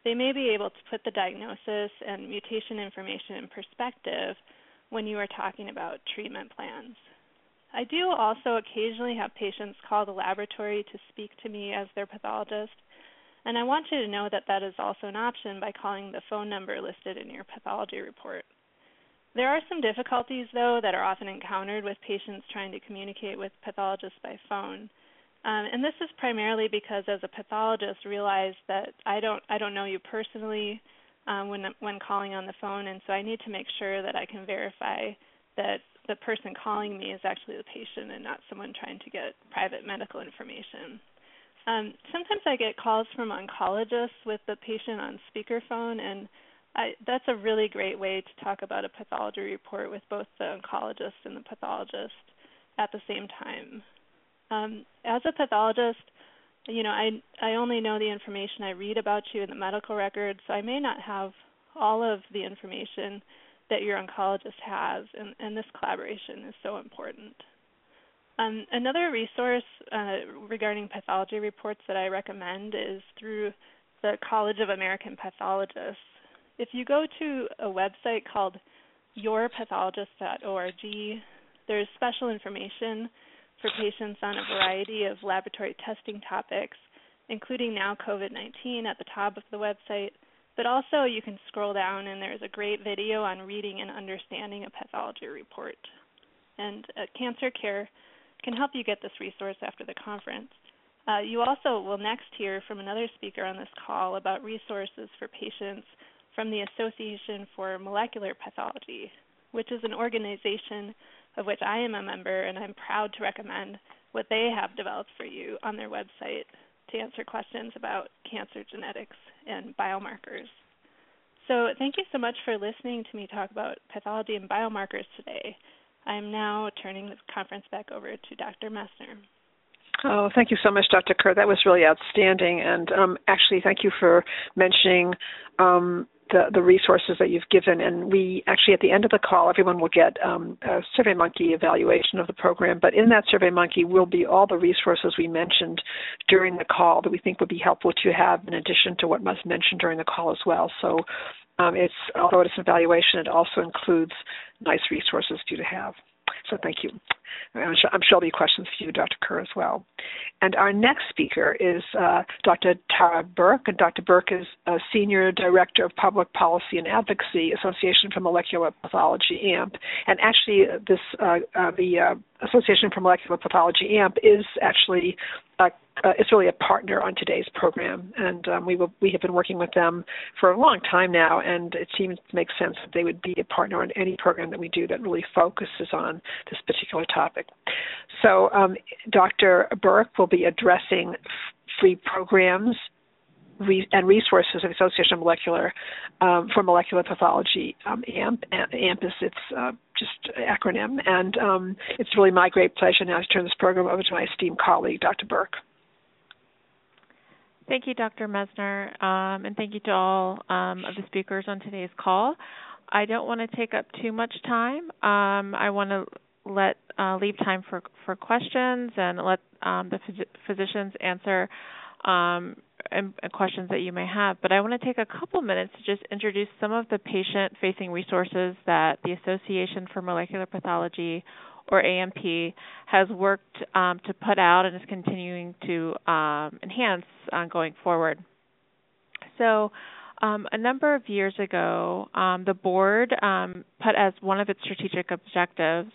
they may be able to put the diagnosis and mutation information in perspective when you are talking about treatment plans. I do also occasionally have patients call the laboratory to speak to me as their pathologist, and I want you to know that that is also an option by calling the phone number listed in your pathology report. There are some difficulties, though, that are often encountered with patients trying to communicate with pathologists by phone. Um, and this is primarily because, as a pathologist, realize that I don't I don't know you personally um, when when calling on the phone, and so I need to make sure that I can verify that the person calling me is actually the patient and not someone trying to get private medical information. Um, sometimes I get calls from oncologists with the patient on speakerphone, and I, that's a really great way to talk about a pathology report with both the oncologist and the pathologist at the same time. Um, as a pathologist, you know, I I only know the information I read about you in the medical records, so I may not have all of the information that your oncologist has, and, and this collaboration is so important. Um, another resource uh, regarding pathology reports that I recommend is through the College of American Pathologists. If you go to a website called yourpathologist.org, there's special information for patients on a variety of laboratory testing topics, including now COVID 19 at the top of the website. But also, you can scroll down and there's a great video on reading and understanding a pathology report. And uh, Cancer Care can help you get this resource after the conference. Uh, you also will next hear from another speaker on this call about resources for patients from the Association for Molecular Pathology, which is an organization of which I am a member, and I'm proud to recommend what they have developed for you on their website to answer questions about cancer genetics and biomarkers. So, thank you so much for listening to me talk about pathology and biomarkers today. I'm now turning the conference back over to Dr. Messner. Oh, thank you so much, Dr. Kerr. That was really outstanding. And um, actually, thank you for mentioning um, the, the resources that you've given. And we actually, at the end of the call, everyone will get um, a SurveyMonkey evaluation of the program. But in that SurveyMonkey will be all the resources we mentioned during the call that we think would be helpful to have in addition to what was mentioned during the call as well. So um, it's although it's an evaluation, it also includes nice resources for you to have. So thank you. I'm sure, there'll be questions for you, Dr. Kerr, as well. And our next speaker is uh, Dr. Tara Burke, and Dr. Burke is a Senior Director of Public Policy and Advocacy, Association for Molecular Pathology, AMP. And actually, this uh, uh, the uh, Association for Molecular Pathology, AMP, is actually a, uh, it's really a partner on today's program, and um, we will, we have been working with them for a long time now, and it seems to make sense that they would be a partner on any program that we do that really focuses on this particular topic. So, um, Dr. Burke will be addressing free programs and resources of Association of Molecular um, for Molecular Pathology, um, AMP. AMP is its uh, just acronym, and um, it's really my great pleasure now to turn this program over to my esteemed colleague, Dr. Burke. Thank you, Dr. Messner, um, and thank you to all um, of the speakers on today's call. I don't want to take up too much time. Um, I want to let uh, leave time for for questions and let um, the phys- physicians answer um, and, and questions that you may have. But I want to take a couple minutes to just introduce some of the patient-facing resources that the Association for Molecular Pathology or AMP has worked um, to put out and is continuing to um, enhance uh, going forward. So, um, a number of years ago, um, the board um, put as one of its strategic objectives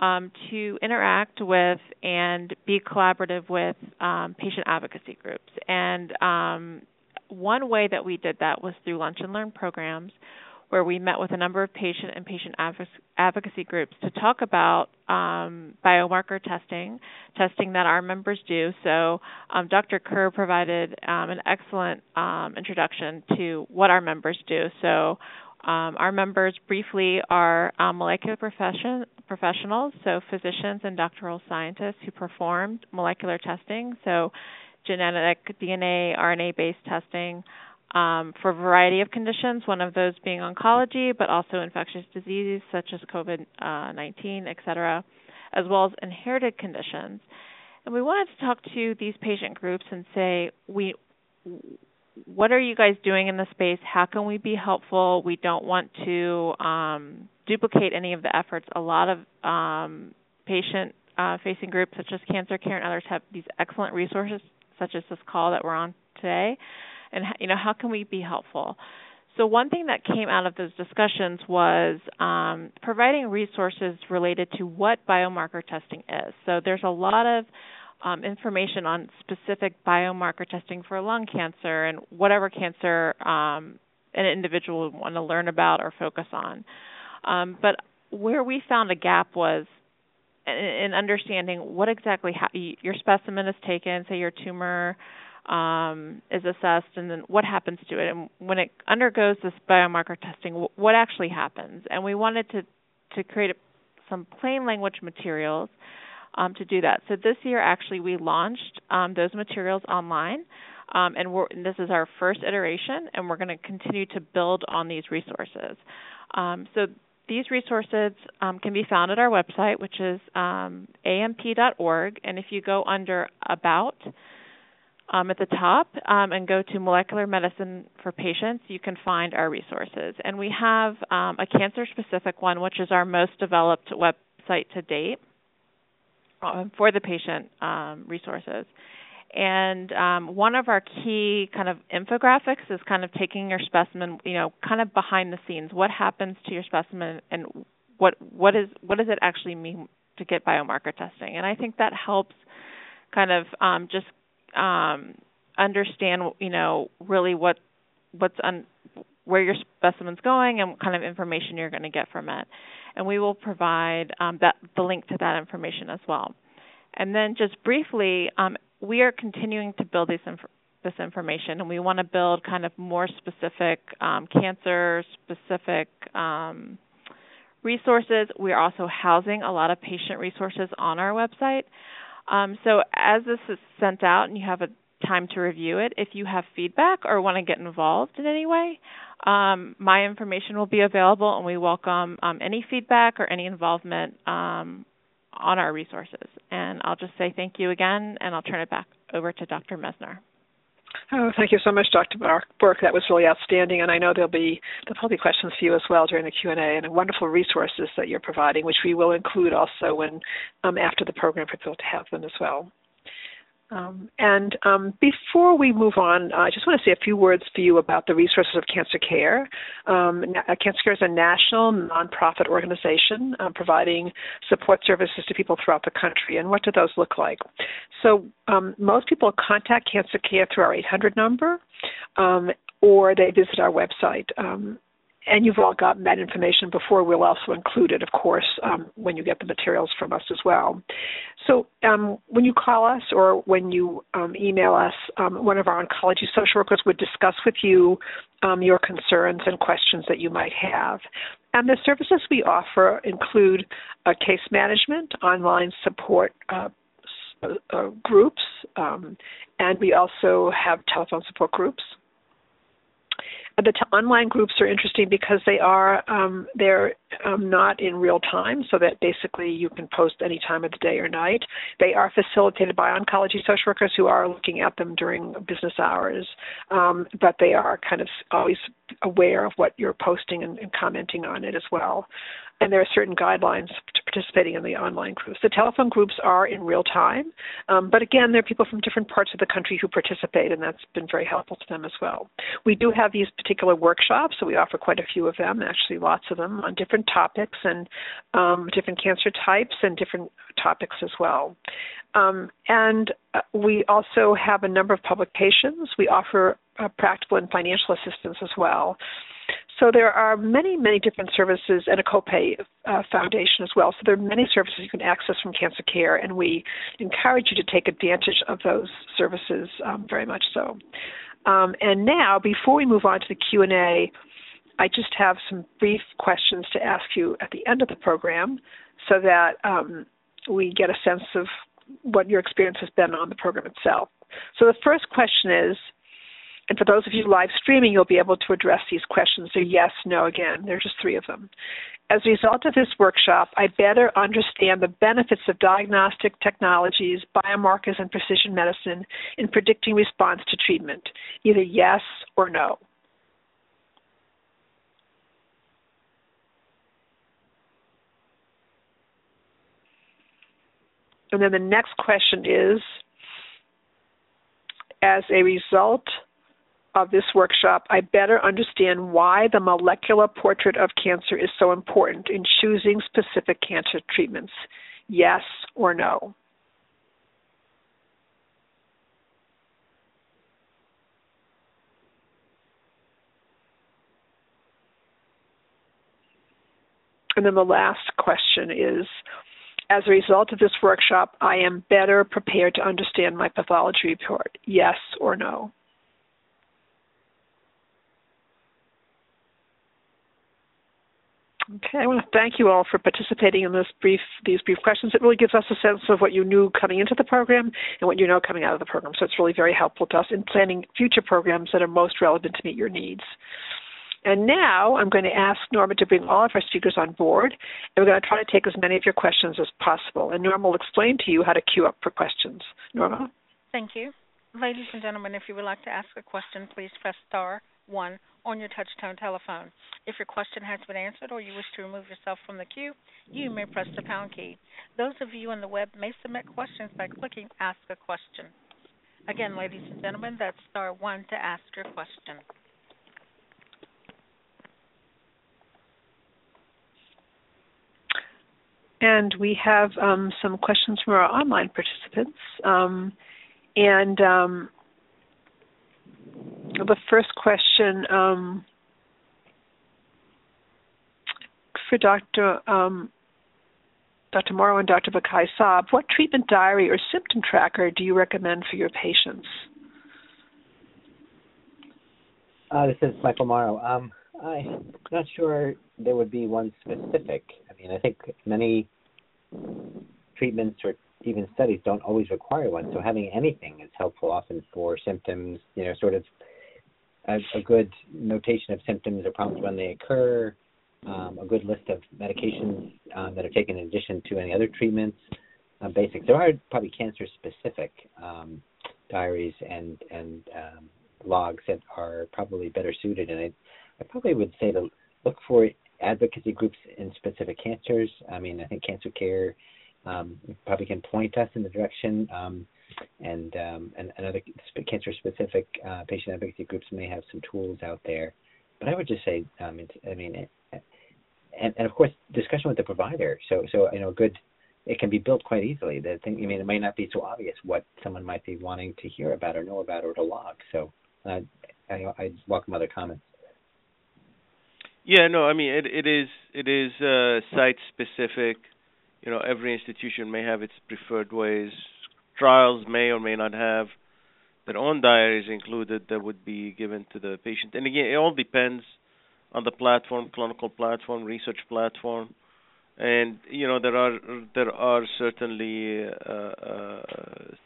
um, to interact with and be collaborative with um, patient advocacy groups. And um, one way that we did that was through lunch and learn programs, where we met with a number of patient and patient advocacy groups to talk about um, biomarker testing, testing that our members do. So, um, Dr. Kerr provided um, an excellent introduction to what our members do. So, um, our members briefly are um, molecular profession, professionals, so physicians and doctoral scientists who performed molecular testing, so genetic DNA, RNA based testing um, for a variety of conditions, one of those being oncology, but also infectious diseases such as COVID uh, 19, et cetera, as well as inherited conditions. And we wanted to talk to these patient groups and say, we what are you guys doing in the space? How can we be helpful? We don't want to um, duplicate any of the efforts. A lot of um, patient uh, facing groups such as Cancer Care and others have these excellent resources such as this call that we're on today. And you know, how can we be helpful? So one thing that came out of those discussions was um, providing resources related to what biomarker testing is. So there's a lot of um, information on specific biomarker testing for lung cancer and whatever cancer um, an individual would want to learn about or focus on. Um, but where we found a gap was in, understanding what exactly ha- your specimen is taken, say your tumor um, is assessed, and then what happens to it. And when it undergoes this biomarker testing, what actually happens? And we wanted to to create some plain language materials um, to do that. So this year, actually, we launched um, those materials online, um, and, and, this is our first iteration, and we're going to continue to build on these resources. Um, so these resources um, can be found at our website, which is um, amp.org, and if you go under About, um, at the top um, and go to molecular medicine for patients, you can find our resources. And we have um, a cancer specific one, which is our most developed website to date. Um, for the patient resources. And um, one of our key kind of infographics is kind of taking your specimen, you know, kind of behind the scenes. What happens to your specimen, and what what is what does it actually mean to get biomarker testing? And I think that helps kind of um, just um, understand, you know, really what what's on where your specimen's going and what kind of information you're going to get from it and we will provide um, that the link to that information as well. And then just briefly, um, we are continuing to build this, inf- this information, and we want to build kind of more specific um, cancer specific um, resources. We are also housing a lot of patient resources on our website. Um, so as this is sent out and you have a time to review it. If you have feedback or want to get involved in any way, um, my information will be available, and we welcome um, any feedback or any involvement um, on our resources. And I'll just say thank you again, and I'll turn it back over to Dr. Messner. Oh, thank you so much, Dr. Burke. That was really outstanding, and I know there'll be there'll probably questions for you as well during the Q and A, and wonderful resources that you're providing, which we will include also when um, after the program for people to have them as well. Um, and um, before we move on, I just want to say a few words for you about the resources of Cancer Care. Um, uh, Cancer Care is a national nonprofit organization uh, providing support services to people throughout the country. And what do those look like? So um, most people contact Cancer Care through our 800 number, um, or they visit our website. Um, and you've all gotten that information before. We'll also include it, of course, um, when you get the materials from us as well. So um, when you call us or when you um, email us, um, one of our oncology social workers would discuss with you um, your concerns and questions that you might have. And the services we offer include uh, case management, online support. Uh, uh, groups, um, and we also have telephone support groups. The t- online groups are interesting because they are um, they're um, not in real time, so that basically you can post any time of the day or night. They are facilitated by oncology social workers who are looking at them during business hours, um, but they are kind of always aware of what you're posting and, and commenting on it as well and there are certain guidelines to participating in the online groups. The telephone groups are in real time, um, but again, there are people from different parts of the country who participate, and that's been very helpful to them as well. We do have these particular workshops, so we offer quite a few of them, actually lots of them, on different topics and um, different cancer types and different topics as well. Um, and uh, we also have a number of publications. We offer uh, practical and financial assistance as well. So there are many, many different services and a copay uh, foundation as well. So there are many services you can access from Cancer Care, and we encourage you to take advantage of those services um, very much so. Um, and now, before we move on to the Q and A, I just have some brief questions to ask you at the end of the program, so that um, we get a sense of what your experience has been on the program itself. So the first question is and for those of you live streaming, you'll be able to address these questions. They're yes, no again. There are just three of them. As a result of this workshop, I better understand the benefits of diagnostic technologies, biomarkers, and precision medicine in predicting response to treatment. Either yes or no. And then the next question is as a result of this workshop, I better understand why the molecular portrait of cancer is so important in choosing specific cancer treatments. Yes or no? And then the last question is As a result of this workshop, I am better prepared to understand my pathology report. Yes or no? Okay, I want to thank you all for participating in this brief these brief questions. It really gives us a sense of what you knew coming into the program and what you know coming out of the program. So it's really very helpful to us in planning future programs that are most relevant to meet your needs. And now I'm going to ask Norma to bring all of our speakers on board, and we're going to try to take as many of your questions as possible. And Norma will explain to you how to queue up for questions. Norma? Thank you. Ladies and gentlemen, if you would like to ask a question, please press star one on your touch-tone telephone. If your question has been answered or you wish to remove yourself from the queue, you may press the pound key. Those of you on the web may submit questions by clicking Ask a Question. Again, ladies and gentlemen, that's star one to ask your question. And we have um, some questions from our online participants. Um, and um, the first question um, for Dr. Um, Dr. Mauro and Dr. Bakai Saab, what treatment diary or symptom tracker do you recommend for your patients? Uh, this is Michael Mauro. Um, I'm not sure there would be one specific. I mean, I think many treatments or even studies don't always require one, so having anything is helpful often for symptoms, you know, sort of a, a good notation of symptoms or problems when they occur, um, a good list of medications um, that are taken in addition to any other treatments. Uh, basics. There are probably cancer specific um, diaries and and um, logs that are probably better suited, and I, I probably would say to look for advocacy groups in specific cancers. I mean, I think Cancer Care um, probably can point us in the direction. Um, and um, and, and other cancer-specific uh, patient advocacy groups may have some tools out there. But I would just say, um, I mean, and, and of course, discussion with the provider. So so you know, good. It can be built quite easily. The thing, I mean, it may not be so obvious what someone might be wanting to hear about or know about or to log. So uh, I, I welcome other comments. Yeah, no, I mean it. It is it is uh, site specific. You know, every institution may have its preferred ways. Trials may or may not have their own diaries included that would be given to the patient. And again, it all depends on the platform, clinical platform, research platform, and you know there are there are certainly uh, uh,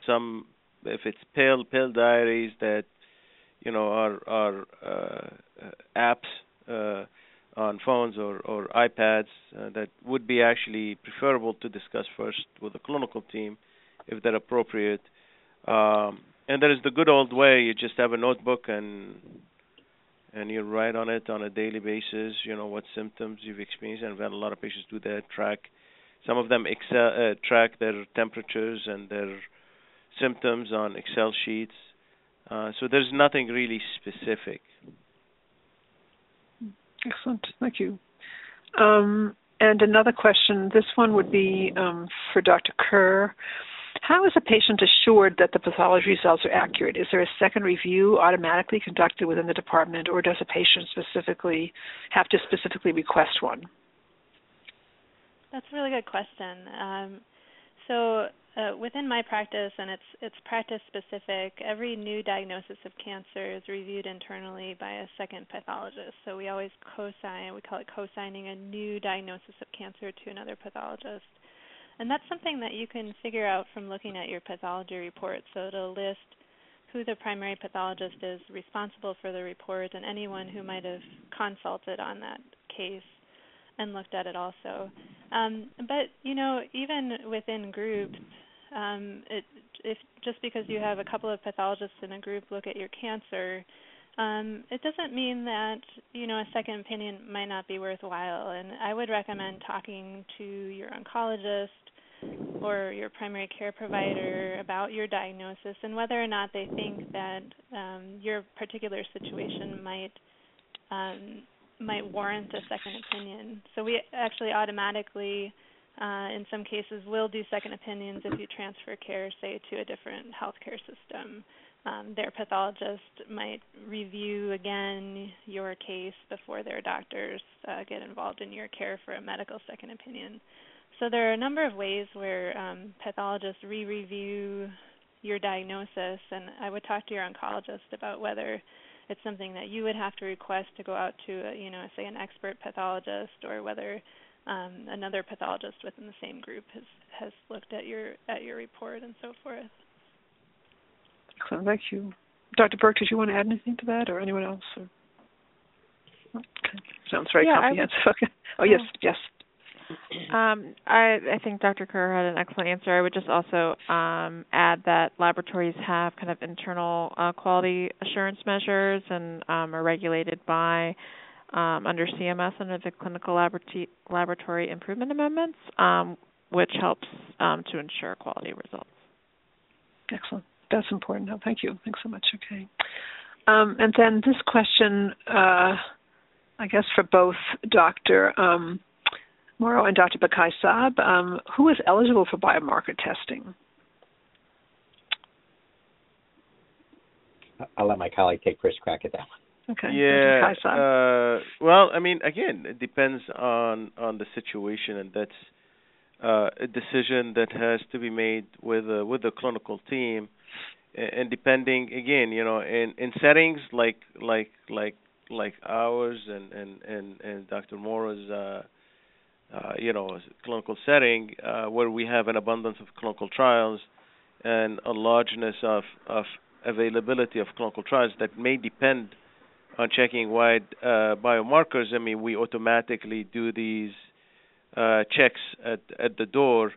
some if it's pill pill diaries that you know are are uh, apps uh, on phones or, or iPads uh, that would be actually preferable to discuss first with the clinical team if they're appropriate. Um, and there is the good old way you just have a notebook and and you write on it on a daily basis, you know, what symptoms you've experienced. And we've had a lot of patients do that, track. Some of them excel, uh, track their temperatures and their symptoms on Excel sheets. Uh, so there's nothing really specific. Excellent. Thank you. Um, and another question. This one would be um, for Dr. Kerr. How is a patient assured that the pathology results are accurate? Is there a second review automatically conducted within the department, or does a patient specifically have to specifically request one? That's a really good question. Um, so uh, within my practice, and it's it's practice specific, every new diagnosis of cancer is reviewed internally by a second pathologist. So we always co-sign, we call it co-signing a new diagnosis of cancer to another pathologist. And that's something that you can figure out from looking at your pathology report. So it'll list who the primary pathologist is responsible for the report and anyone who might have consulted on that case and looked at it also. Um, but you know, even within groups, um, it, if just because you have a couple of pathologists in a group look at your cancer, um, it doesn't mean that you know a second opinion might not be worthwhile. And I would recommend talking to your oncologist or your primary care provider about your diagnosis and whether or not they think that um, your particular situation might um, might warrant a second opinion. So we actually automatically uh, in some cases, will do second opinions if you transfer care, say, to a different healthcare system. Um, their pathologist might review again your case before their doctors uh, get involved in your care for a medical second opinion. So there are a number of ways where um, pathologists re-review your diagnosis, and I would talk to your oncologist about whether it's something that you would have to request to go out to, a, you know, say an expert pathologist, or whether um, another pathologist within the same group has has looked at your at your report and so forth. Excellent, thank you, Dr. Burke. Did you want to add anything to that, or anyone else? Or? Okay, sounds very yeah, comprehensive. Would, okay. Oh yes, yes. Um, I, I think Dr. Kerr had an excellent answer. I would just also um, add that laboratories have kind of internal uh, quality assurance measures and um, are regulated by um, under CMS under the Clinical Laboratory, Laboratory Improvement Amendments, um, which helps um, to ensure quality results. Excellent. That's important. Oh, thank you. Thanks so much. Okay. And then this question, uh, I guess for both Dr. Um, Mauro and Dr. Bakai Saab, um, who is eligible for biomarker testing? I'll let my colleague take first crack at that one. Okay. Yeah. Uh, well, I mean, again, it depends on on the situation, and that's uh, a decision that has to be made with uh, with the clinical team, and depending again, you know, in in settings like like like like ours and and and and Dr. Mauro's. Uh, you know, clinical setting uh, where we have an abundance of clinical trials and a largeness of, of availability of clinical trials that may depend on checking wide uh, biomarkers, I mean, we automatically do these uh, checks at at the door.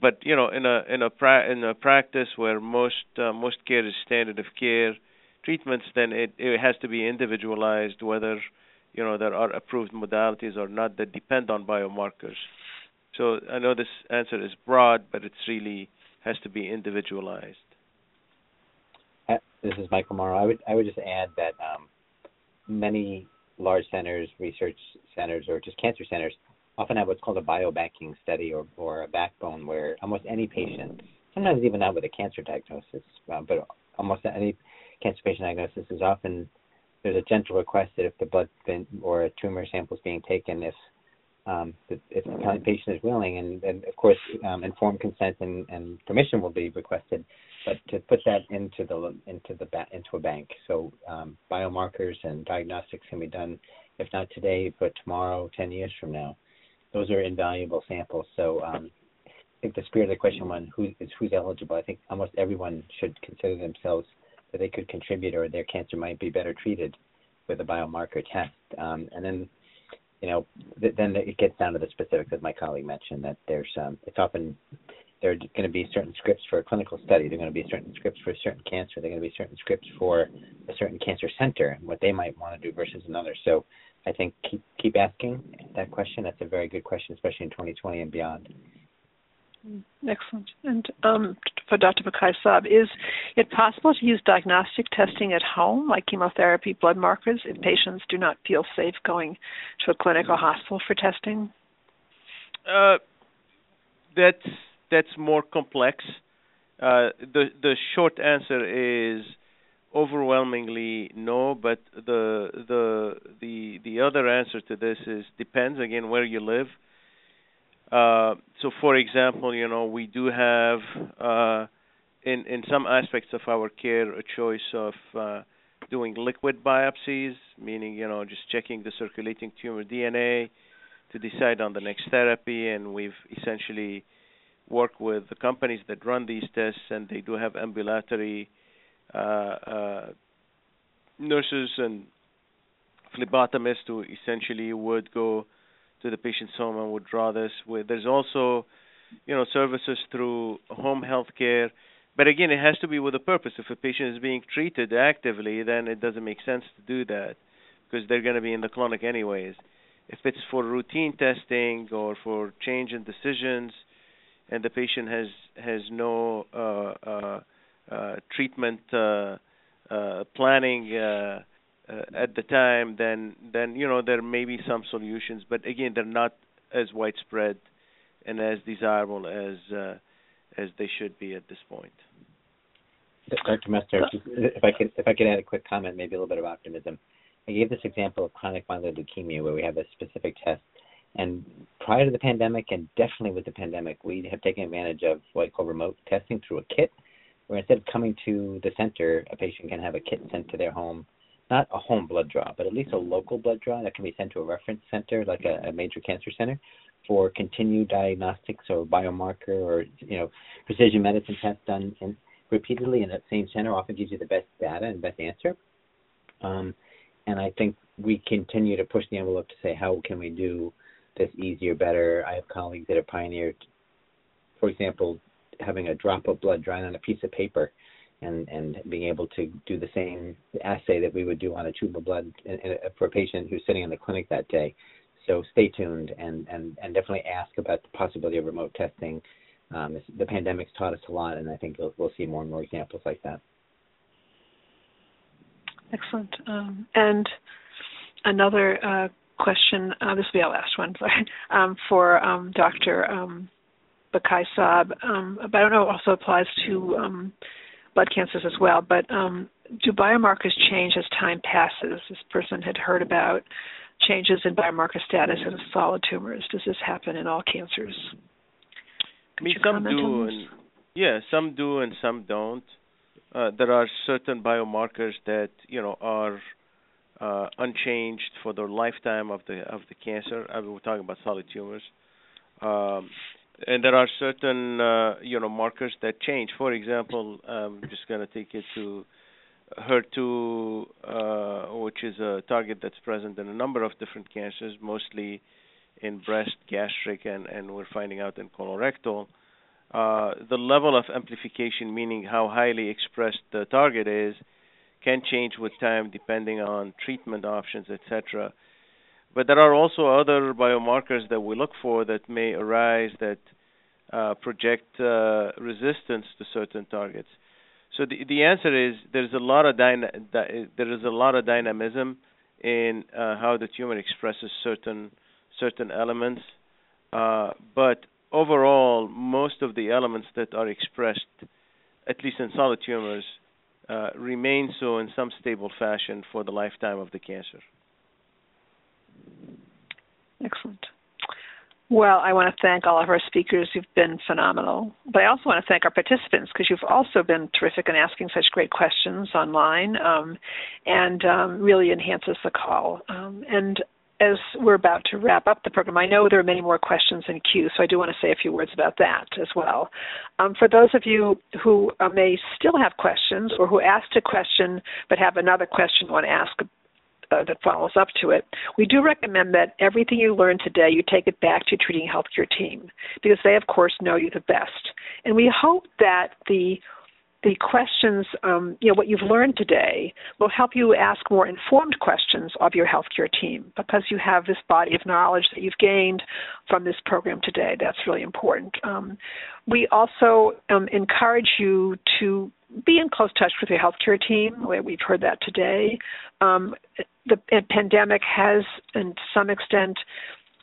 But you know, in a in a pra- in a practice where most uh, most care is standard of care treatments, then it it has to be individualized. Whether you know there are approved modalities or not that depend on biomarkers. So I know this answer is broad, but it's really has to be individualized. uh, this is Michael Mauro. I would I would just add that um, many large centers, research centers, or just cancer centers often have what's called a biobanking study or, or a backbone where almost any patient, sometimes even not with a cancer diagnosis, uh, but almost any cancer patient diagnosis is often there's a gentle request that if the blood or a tumor sample is being taken, if um, if the patient is willing, and, and of course um, informed consent and, and, permission will be requested, but to put that into the into the into a bank. So um, biomarkers and diagnostics can be done, if not today, but tomorrow, ten years from now those are invaluable samples. So um, I think the spirit of the question one who is who's eligible. I think almost everyone should consider themselves that they could contribute or their cancer might be better treated with a biomarker test. Um, and then you know th- then it gets down to the specifics as my colleague mentioned that there's um, it's often there are going to be certain scripts for a clinical study. There are going to be certain scripts for a certain cancer. There are going to be certain scripts for a certain cancer center and what they might want to do versus another. So I think keep keep asking that question. That's a very good question, especially in 2020 and beyond. Excellent. And um, for Dr. Bekaii-Saab, is it possible to use diagnostic testing at home, like chemotherapy blood markers, if patients do not feel safe going to a clinic or hospital for testing? Uh, that's that's more complex. Uh, the the short answer is overwhelmingly no, but the the the the other answer to this is depends again where you live. Uh, so, for example, you know we do have uh, in in some aspects of our care a choice of uh, doing liquid biopsies, meaning you know just checking the circulating tumor DNA to decide on the next therapy, and we've essentially worked with the companies that run these tests, and they do have ambulatory uh, uh, nurses and phlebotomists who essentially would go to the patient's home and would draw this. There's also, you know, services through home health care. But again, it has to be with a purpose. If a patient is being treated actively, then it doesn't make sense to do that because they're going to be in the clinic anyways. If it's for routine testing or for change in decisions, and the patient has has no uh, uh, uh, treatment uh, uh, planning Uh, at the time, then then you know there may be some solutions, but again they're not as widespread and as desirable as uh, as they should be at this point. Dr. Messner, if I could if I could add a quick comment, maybe a little bit of optimism. I gave this example of chronic myeloid leukemia where we have a specific test. And prior to the pandemic, and definitely with the pandemic, we have taken advantage of what we call remote testing through a kit where instead of coming to the center, a patient can have a kit sent to their home, not a home blood draw, but at least a local blood draw that can be sent to a reference center, like a, a major cancer center, for continued diagnostics or biomarker or you know precision medicine tests done in, repeatedly in that same center often gives you the best data and best answer. Um, and I think we continue to push the envelope to say how can we do this easier, better. I have colleagues that have pioneered, for example, having a drop of blood drawn on a piece of paper and and being able to do the same assay that we would do on a tube of blood in, in, for a patient who's sitting in the clinic that day. So stay tuned and and and definitely ask about the possibility of remote testing. Um, the pandemic's taught us a lot, and I think we'll, we'll see more and more examples like that. Excellent. Um, and another uh, question. Uh, this will be our last one. Sorry, um, for um, Dr. Um, Bekaii-Saab, um, but I don't know it also applies to um, blood cancers as well. But um, do biomarkers change as time passes? This person had heard about changes in biomarker status in solid tumors. Does this happen in all cancers? I mean, some do, and yeah, some do, and some don't. Uh, there are certain biomarkers that you know are uh, unchanged for the lifetime of the of the cancer. I mean, we're talking about solid tumors. Um, and there are certain uh, you know markers that change. For example, I'm just going to take it to HER2, uh, which is a target that's present in a number of different cancers, mostly in breast, gastric, and, and we're finding out in colorectal. Uh, the level of amplification, meaning how highly expressed the target is, can change with time depending on treatment options, etc. But there are also other biomarkers that we look for that may arise that uh, project uh, resistance to certain targets. So the the answer is there's a lot of dyna- there is a lot of dynamism in uh, how the tumor expresses certain certain elements, uh, but overall, most of the elements that are expressed, at least in solid tumors, uh, remain so in some stable fashion for the lifetime of the cancer. Excellent. Well, I want to thank all of our speakers. You've been phenomenal. But I also want to thank our participants because you've also been terrific in asking such great questions online um, and um, really enhances the call. Um, and as we're about to wrap up the program, I know there are many more questions in queue, so I do want to say a few words about that as well. Um, for those of you who uh, may still have questions or who asked a question but have another question you want to ask uh, that follows up to it, we do recommend that everything you learn today, you take it back to your treating healthcare team because they, of course, know you the best. And we hope that the the questions, um, you know, what you've learned today will help you ask more informed questions of your healthcare team because you have this body of knowledge that you've gained from this program today. That's really important. Um, we also um, encourage you to be in close touch with your healthcare team. We've heard that today. Um, the pandemic has, and to some extent,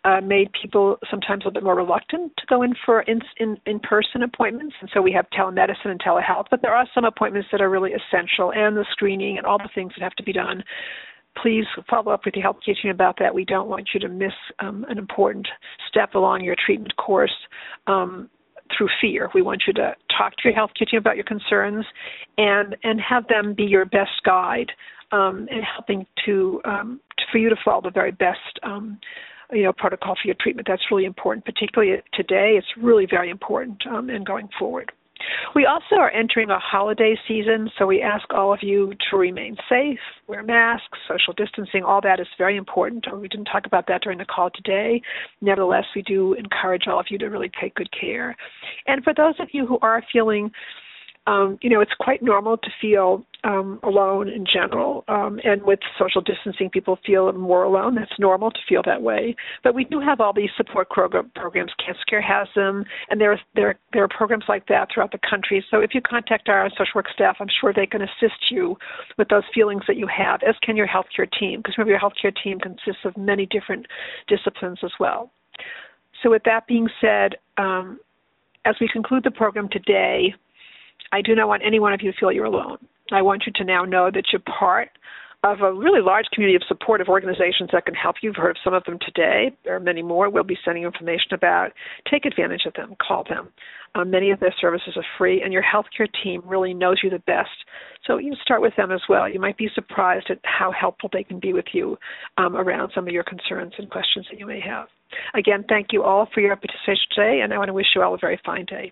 uh, made people sometimes a little bit more reluctant to go in for in, in in person appointments, and so we have telemedicine and telehealth. But there are some appointments that are really essential, and the screening and all the things that have to be done. Please follow up with your healthcare team about that. We don't want you to miss um, an important step along your treatment course. Um, through fear. We want you to talk to your healthcare team about your concerns and and have them be your best guide um, in helping to, um, for you to follow the very best um, you know protocol for your treatment. That's really important, particularly today. It's really very important um, and going forward. We also are entering a holiday season, so we ask all of you to remain safe, wear masks, social distancing, all that is very important. We didn't talk about that during the call today. Nevertheless, we do encourage all of you to really take good care. And for those of you who are feeling um, you know, it's quite normal to feel um, alone in general. Um, and with social distancing, people feel more alone. That's normal to feel that way. But we do have all these support program, programs. Cancer Care has them, and there are, there, there are programs like that throughout the country. So if you contact our social work staff, I'm sure they can assist you with those feelings that you have, as can your healthcare team, because remember, your healthcare team consists of many different disciplines as well. So with that being said, um, as we conclude the program today, I do not want any one of you to feel you're alone. I want you to now know that you're part of a really large community of supportive organizations that can help you. You've heard of some of them today. There are many more we'll be sending information about. Take advantage of them. Call them. Um, many of their services are free, and your healthcare team really knows you the best. So you start with them as well. You might be surprised at how helpful they can be with you um, around some of your concerns and questions that you may have. Again, thank you all for your participation today, and I want to wish you all a very fine day.